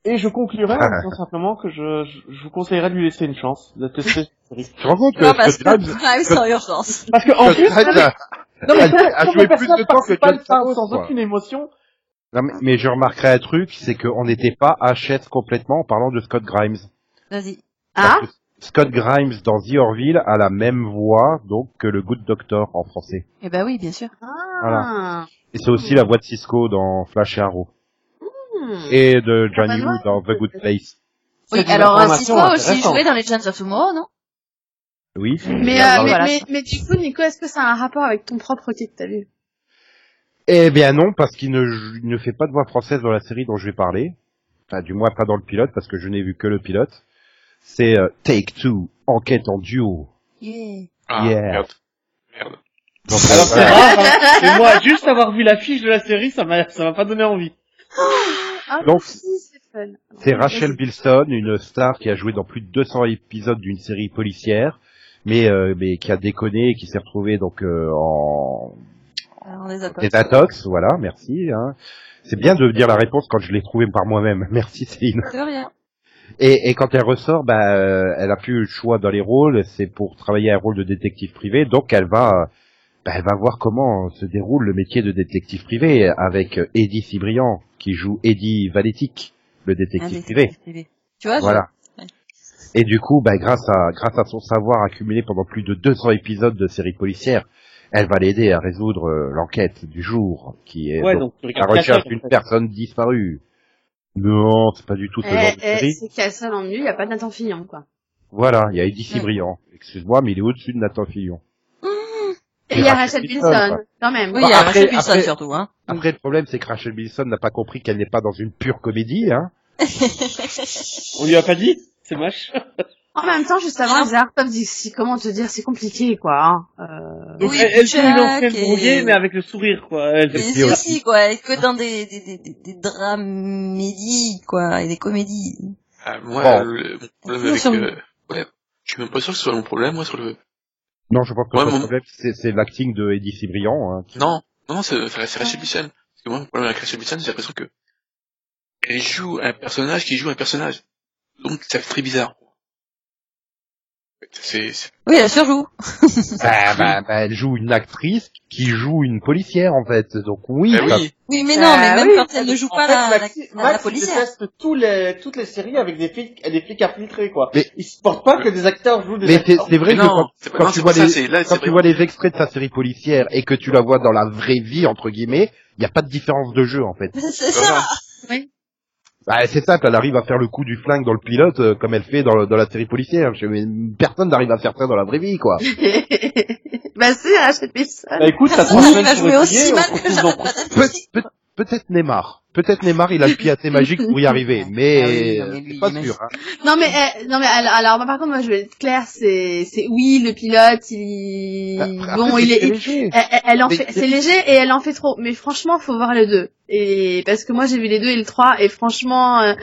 Et je conclurai en Ah. disant simplement que je, je, je vous conseillerais de lui laisser une chance, de tester cette série. Tu te rends compte que Non, parce Scott que Grimes, Grimes sans urgence. Parce que, en plus, a, non, mais a- joué plus de temps que John Favreau, sans quoi. aucune émotion, Non, mais, mais je remarquerai un truc, c'est qu'on n'était pas HS complètement en parlant de Scott Grimes. Vas-y. Ah Scott Grimes dans The Orville a la même voix donc que le Good Doctor en français. Eh ben oui, bien sûr. Ah. Et c'est aussi la voix de Cisco dans Flash et Arrow. Hmm. Et de John Ah, bah, Yu ouais. dans The Good Place. Oui, alors euh, Cisco a aussi joué dans Legends of Tomorrow, non? Oui. Mais, euh, mais, mais, mais du coup, Nico, est-ce que ça a un rapport avec ton propre titre, t'as vu? Eh bien non, parce qu'il ne, ne fait pas de voix française dans la série dont je vais parler. Enfin, du moins pas dans le pilote, parce que je n'ai vu que le pilote. C'est euh, Take Two, enquête en duo. Yeah. Ah, Yeah. merde. Merde. Donc, Alors euh, c'est rare, hein. Et moi, juste avoir vu l'affiche de la série, ça m'a, ça m'a pas donné envie. Ah, Donc, c'est Rachel Bilson, une star qui a joué dans plus de 200 épisodes d'une série policière, mais euh, mais qui a déconné et qui s'est retrouvée donc euh, en Alors, on les a pas. désintox, voilà, merci. Hein. C'est bien de dire la réponse quand je l'ai trouvée par moi-même. Merci Céline. De rien. Et, et quand elle ressort, bah, euh, elle a plus le choix dans les rôles, c'est pour travailler un rôle de détective privé, donc elle va, elle va voir comment se déroule le métier de détective privé avec euh, Eddie Cibrian qui joue Eddie Valetic, le détective détective privé. privé. Tu vois, Voilà. Ouais. Et du coup, bah, grâce à grâce à son savoir accumulé pendant plus de 200 épisodes de séries policières, elle va l'aider à résoudre euh, l'enquête du jour, qui est Ouais, donc, donc tu la recherche en d'une fait. personne disparue. Non, c'est pas du tout ce genre Eh, de eh, série. c'est Castle en mieux, il y a pas de Nathan Fillon, quoi. Voilà, il y a Eddie Ouais. Cibrian. Excuse-moi, mais il est au-dessus de Nathan Fillon. Et il y a Rachel Bilson, Bilson, quand même. Oui, il y a Après- Rachel Bilson après- surtout, hein. Après, le problème, c'est que Rachel Bilson n'a pas compris qu'elle n'est pas dans une pure comédie, hein. On lui a pas dit? C'est moche. En même temps, juste avant, elle faisait Art of Dixie. Comment te dire, c'est compliqué, quoi. Hein. Euh... Oui, elle, joue une Jack ancienne et- brouillée, mais avec le sourire, quoi. Elle- Mais si aussi, quoi. Elle est que dans des, des, des, des, des dramédies, quoi, et des comédies. Ah, moi, Bon. le, mon problème avec, euh, ouais, je suis même pas sûr que ce soit mon problème, moi, sur le, Non, je pense que Ouais, le mon- problème, c'est c'est l'acting de Eddie Cibrian, hein. non, non, non, c'est, c'est c'est Rachel Bilson. Parce que moi, mon problème avec Rachel j'ai l'impression que, elle joue un personnage qui joue un personnage. Donc, ça fait très bizarre. C'est, c'est, Oui, elle surjoue. bah, bah, bah, elle joue une actrice qui joue une policière, en fait. Donc oui, bah oui, Oui, mais non, mais Euh, même oui. quand elle ne joue En pas fait, la, Max, la, Max, il policière. déteste tous les, toutes les séries avec des flics, des flics infiltrés, quoi. Mais- Il supporte pas que des acteurs jouent des Mais c'est acteurs. c'est vrai Mais que non, quand, c'est pas- quand non, tu c'est vois ça, les, c'est- là, quand c'est tu vois les extraits de sa série policière et que tu la vois dans la vraie vie, entre guillemets, il n'y a pas de différence de jeu, en fait. C'est ça. Bah, c'est simple, elle arrive à faire le coup du flingue dans le pilote, euh, comme elle fait dans, le- dans la série policière. Je- mais personne n'arrive à faire ça dans la vraie vie, quoi. bah si, Rachel Bilson. Bah écoute, ça trois semaines sur le aussi on se retrouve dans... Peut-être Neymar. Peut-être Neymar, il a le pied assez magique pour y arriver, mais, Ah oui, non, euh, mais lui, c'est pas sûr. Hein. Non mais eh, non mais alors, par contre moi je vais être claire c'est c'est oui le pilote il Après, bon il est léger. elle, en Mais- fait c'est léger et elle en fait trop mais franchement faut voir les deux et parce que moi j'ai vu les deux et le 3 et franchement euh,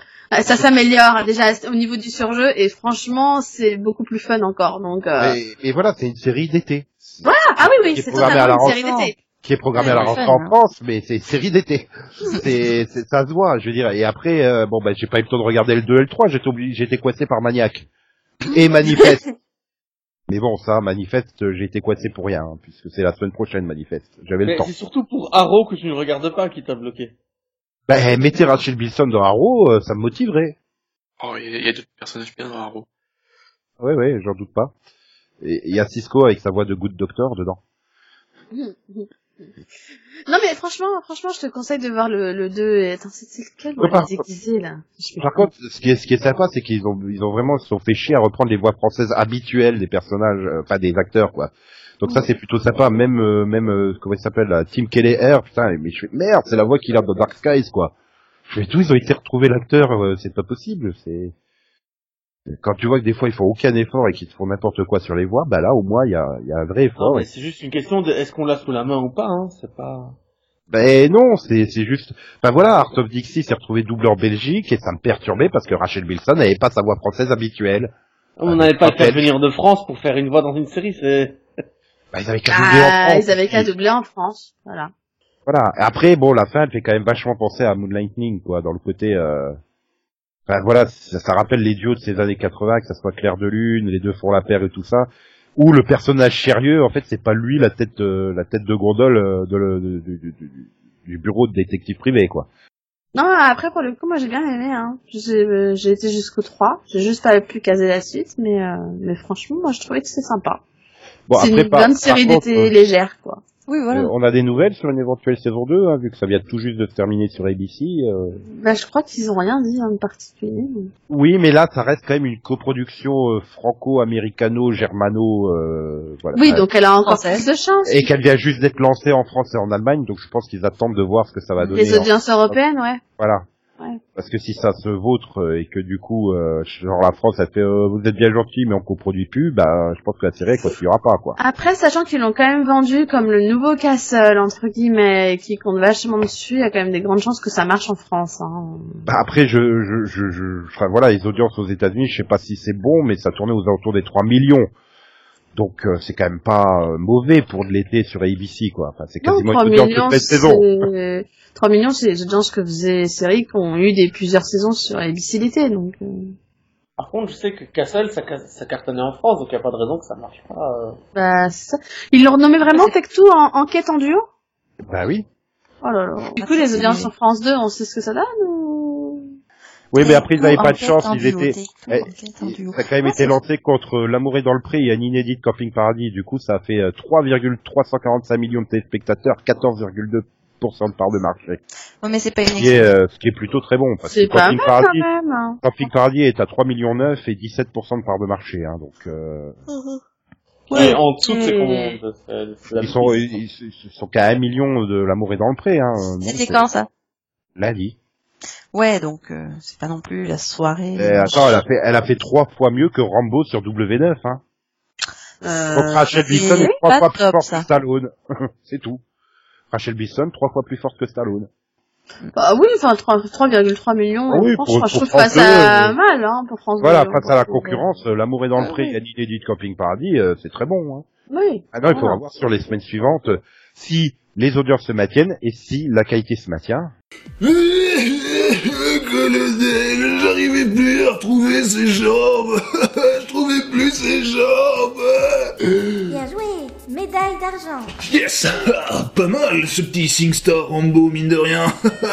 ça s'améliore déjà au niveau du surjeu et franchement c'est beaucoup plus fun encore donc euh... Mais, mais voilà, c'est une série d'été. ah oui oui c'est totalement une série d'été Qui est programmée Ouais, à la rentrée en hein. France, mais c'est une série d'été. c'est, ça se voit, je veux dire. Et après, euh, bon, bah, j'ai pas eu le temps de regarder le 2 et le 3, j'étais obligé, j'étais coincé par Maniac. Et Manifeste. mais bon, ça, Manifeste, j'ai été coincé pour rien, hein, puisque c'est la semaine prochaine, Manifeste. J'avais le Mais temps. c'est surtout pour Arrow que tu ne regardes pas qui t'a bloqué. Bah, eh, mettez Rachel Bilson dans Arrow, euh, ça me motiverait. oh, il y a, il y a d'autres personnages bien dans Arrow. Ouais, ouais, j'en doute pas. Et il y a Cisco avec sa voix de Good Doctor dedans. Non mais franchement, franchement, je te conseille de voir le, le 2 et attends, c'était lequel Ouais, par- déguisé là? Par contre, ce qui est, ce qui est sympa, c'est qu'ils ont, ils ont vraiment se sont fait chier à reprendre les voix françaises habituelles des personnages, euh, enfin des acteurs, quoi. Donc ça, c'est plutôt sympa. Même, euh, même, euh, comment il s'appelle, là, Tim Keller, putain, mais je fais, merde, c'est la voix qu'il a dans Dark Skies, quoi. Je fais tout, ils ont été retrouver l'acteur, euh, c'est pas possible, c'est... Quand tu vois que des fois ils font aucun effort et qu'ils te font n'importe quoi sur les voix, bah là au moins il y a, il y a un vrai Non, effort. mais c'est juste une question de est-ce qu'on l'a sous la main ou pas, hein. C'est pas. Ben non, c'est c'est juste. Ben voilà, Art of Dixie s'est retrouvé double en Belgique et ça me perturbait parce que Rachel Bilson n'avait pas sa voix française habituelle. On n'avait pas rappelle- faire venir de France pour faire une voix dans une série, c'est. Ben, ils avaient qu'à doubler en Ah, France. ils avaient qu'à doubler en France, voilà. Voilà. Et après, bon, la fin, elle fait quand même vachement penser à Moonlightning, quoi, dans le côté. Euh... Enfin voilà, ça, ça rappelle les duos de ces années 80, que ça soit Claire de Lune, les deux font la paire et tout ça. Où le personnage sérieux, en fait, c'est pas lui la tête, euh, la tête de gondole euh, de le- de- du- du- bureau de détective privé, quoi. Non, après pour le coup, moi j'ai bien aimé. Hein. J'ai euh, été jusqu'au 3. J'ai juste pas pu caser la suite, mais euh, mais franchement, moi je trouvais que c'était sympa. Bon, c'est une bonne série d'été euh, légère, quoi. Oui, voilà. Euh, on a des nouvelles sur une éventuelle saison 2, hein, vu que ça vient tout juste de se terminer sur ABC. euh. Bah, je crois qu'ils ont rien dit en particulier. mais- Oui, mais là, ça reste quand même une coproduction euh, franco-américano-germano. Euh, voilà. Oui, donc elle a encore Française. plus de chance. Et qu'elle vient juste d'être lancée en France et en Allemagne, donc je pense qu'ils attendent de voir ce que ça va donner. Les en- audiences européennes, ouais. Voilà. Ouais. Parce que si ça se vautre euh, et que du coup, euh, genre la France, elle fait euh, vous êtes bien gentil, mais on coproduit plus, bah je pense que la série elle continuera pas quoi. Après, sachant qu'ils l'ont quand même vendu comme le nouveau Castle, entre guillemets, et qui compte vachement dessus, il y a quand même des grandes chances que ça marche en France. Hein. Bah, après, je, je, je, je, enfin, voilà, les audiences aux États-Unis, je sais pas si c'est bon, mais ça tournait aux alentours des 3 millions. Donc euh, c'est quand même pas euh, mauvais pour de l'été sur ABC quoi. Enfin, c'est Non, quasiment 3 une audience millions, toute la saison. c'est... 3 millions, c'est les audiences que faisaient les séries qui ont eu des plusieurs saisons sur ABC l'été, donc... euh, Par contre, je sais que Castle, ça, ca- ça cartonnait en France, donc il n'y a pas de raison que ça marche pas. euh. Bah, c'est ça. Ils l'ont renommé vraiment Tech2 en enquête en duo? Bah oui. Oh là là. Du coup, les audiences sur France 2, on sait ce que ça donne ou... Oui, mais après ils n'avaient pas de chance, ils étaient. eh. Ça a quand même été lancé contre L'amour est dans le pré et un inédit Camping Paradis. Du coup, ça a fait euh, 3,345 millions de téléspectateurs, 14,2% de part de marché. Ouais, mais c'est pas une Ce qui est, euh, ce qui est plutôt très bon. Parce C'est que pas mal quand Paradis, même. hein. Camping Paradis est à 3 millions 9 et 17% de part de marché. Hein, donc, euh, Et en dessous de ces commandes. ils sont, police. ils, ils sont qu'à 1 million de L'amour est dans le pré. Hein, Non, C'était c'est quand ça? Lundi. Ouais, donc euh, c'est pas non plus la soirée. Attends, elle a fait, elle a fait trois fois mieux que Rambo sur W9. Hein. Euh, Donc Rachel Bisson est trois fois plus forte que Stallone. c'est tout. Rachel Bisson, trois fois plus forte que Stallone. Bah oui, enfin 3 3,3 millions. Ah oui, France, pour- enfin, je pour trouve pas France ça 2, mal hein, pour France Voilà, 2, face hein, à la euh, concurrence, euh, L'amour est dans le Ah pré, oui. il y a l'idée de Camping Paradis, euh, c'est très bon. Hein. Oui. Ah non, il faudra Voilà. voir sur les semaines suivantes euh, si les audiences se maintiennent et si la qualité se maintient. Colonel, j'arrivais plus à retrouver ses jambes. Je trouvais plus ses jambes. Bien joué, médaille d'argent. Yes Ah, Pas mal ce petit SingStar Rambo, mine de rien.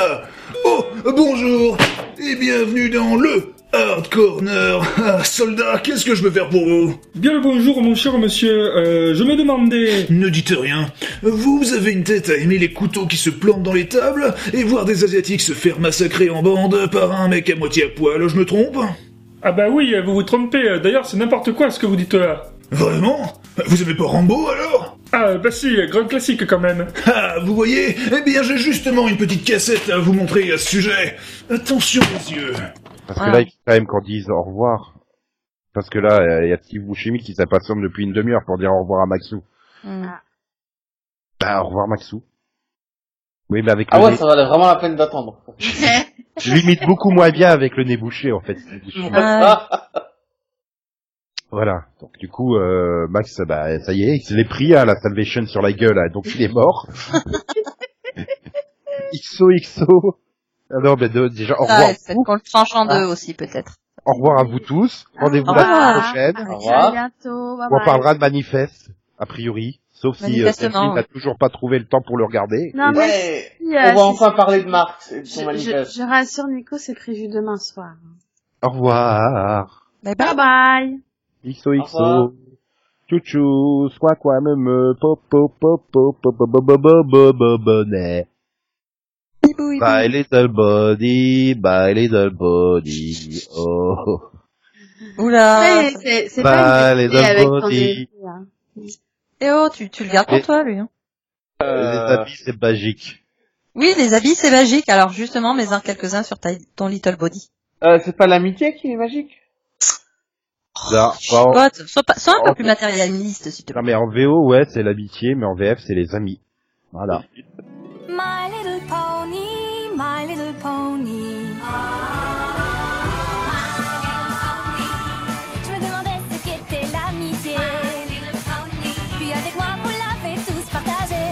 oh, bonjour et bienvenue dans le Hard Corner. Ah, soldat, qu'est-ce que je peux faire pour vous? Bien le bonjour mon cher monsieur, euh, je me demandais... Ne dites rien. Vous avez une tête à aimer les couteaux qui se plantent dans les tables et voir des Asiatiques se faire massacrer en bande par un mec à moitié à poil, je me trompe? Ah bah oui, vous vous trompez, d'ailleurs c'est n'importe quoi ce que vous dites là. Vraiment? Vous aimez pas Rambo alors? Ah bah si, grand classique quand même. Ah, vous voyez? Eh bien, j'ai justement une petite cassette à vous montrer à ce sujet. Attention les yeux. Parce Ah. que là, il faut quand même qu'on dise au revoir. Parce que là, il y a Steve Buscemi qui s'impatiente depuis une demi-heure pour dire au revoir à Maxou. Hmm. Bah, au revoir Maxou. Oui, mais avec Ah le ouais, nez, ça valait vraiment la peine d'attendre. je l'imite beaucoup moins bien avec le nez bouché, en fait. Ah, Voilà. Donc du coup, euh, Max, bah ça y est, il se l'est pris à la Salvation sur la gueule, hein, donc il est mort. XOXO. Ah non, mais de- déjà au ah, revoir, ouais, faites qu'on le tranche en deux aussi peut-être. au revoir à vous tous. Rendez-vous la semaine prochaine. Au revoir. à bientôt. Bye On bye. parlera de manifeste, a priori, sauf si euh, Delphine n'a oui. toujours pas trouvé le temps pour le regarder. Non, Et- mais on euh, va si- enfin parler de Marx et de son je, manifeste. je, je rassure Nico, c'est prévu demain soir. Au revoir. Bye bye. Bye. XOXO. Chouchou, quoi me me, pop pop pop pop pop pop pop pop Bye little body, bye little body, oh. Oula. C'est- c'est Bah, pas une idée avec ton body. hein. Et oh, tu, tu le gardes pour Et- toi, lui. hein. Les habits, c'est magique. Oui, les habits, c'est magique. Alors justement, mets-en quelques-uns sur ta, ton little body. Euh, c'est pas l'amitié qui est magique? Là, bon, Soit, sois, pas, sois un peu Oh. plus matérialiste, s'il te plaît. non mais en VO, ouais, c'est l'amitié, mais en VF, c'est les amis. Voilà. My little pony, my little pony. Je me demandais ce qu'était l'amitié. Puis avec moi, vous l'avez tous partagé.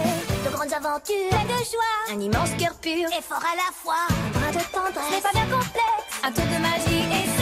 De grandes aventures, plein de joie, un immense cœur pur et fort à la fois. Un brin de tendresse, n'est pas bien complexe. Un tour de magie et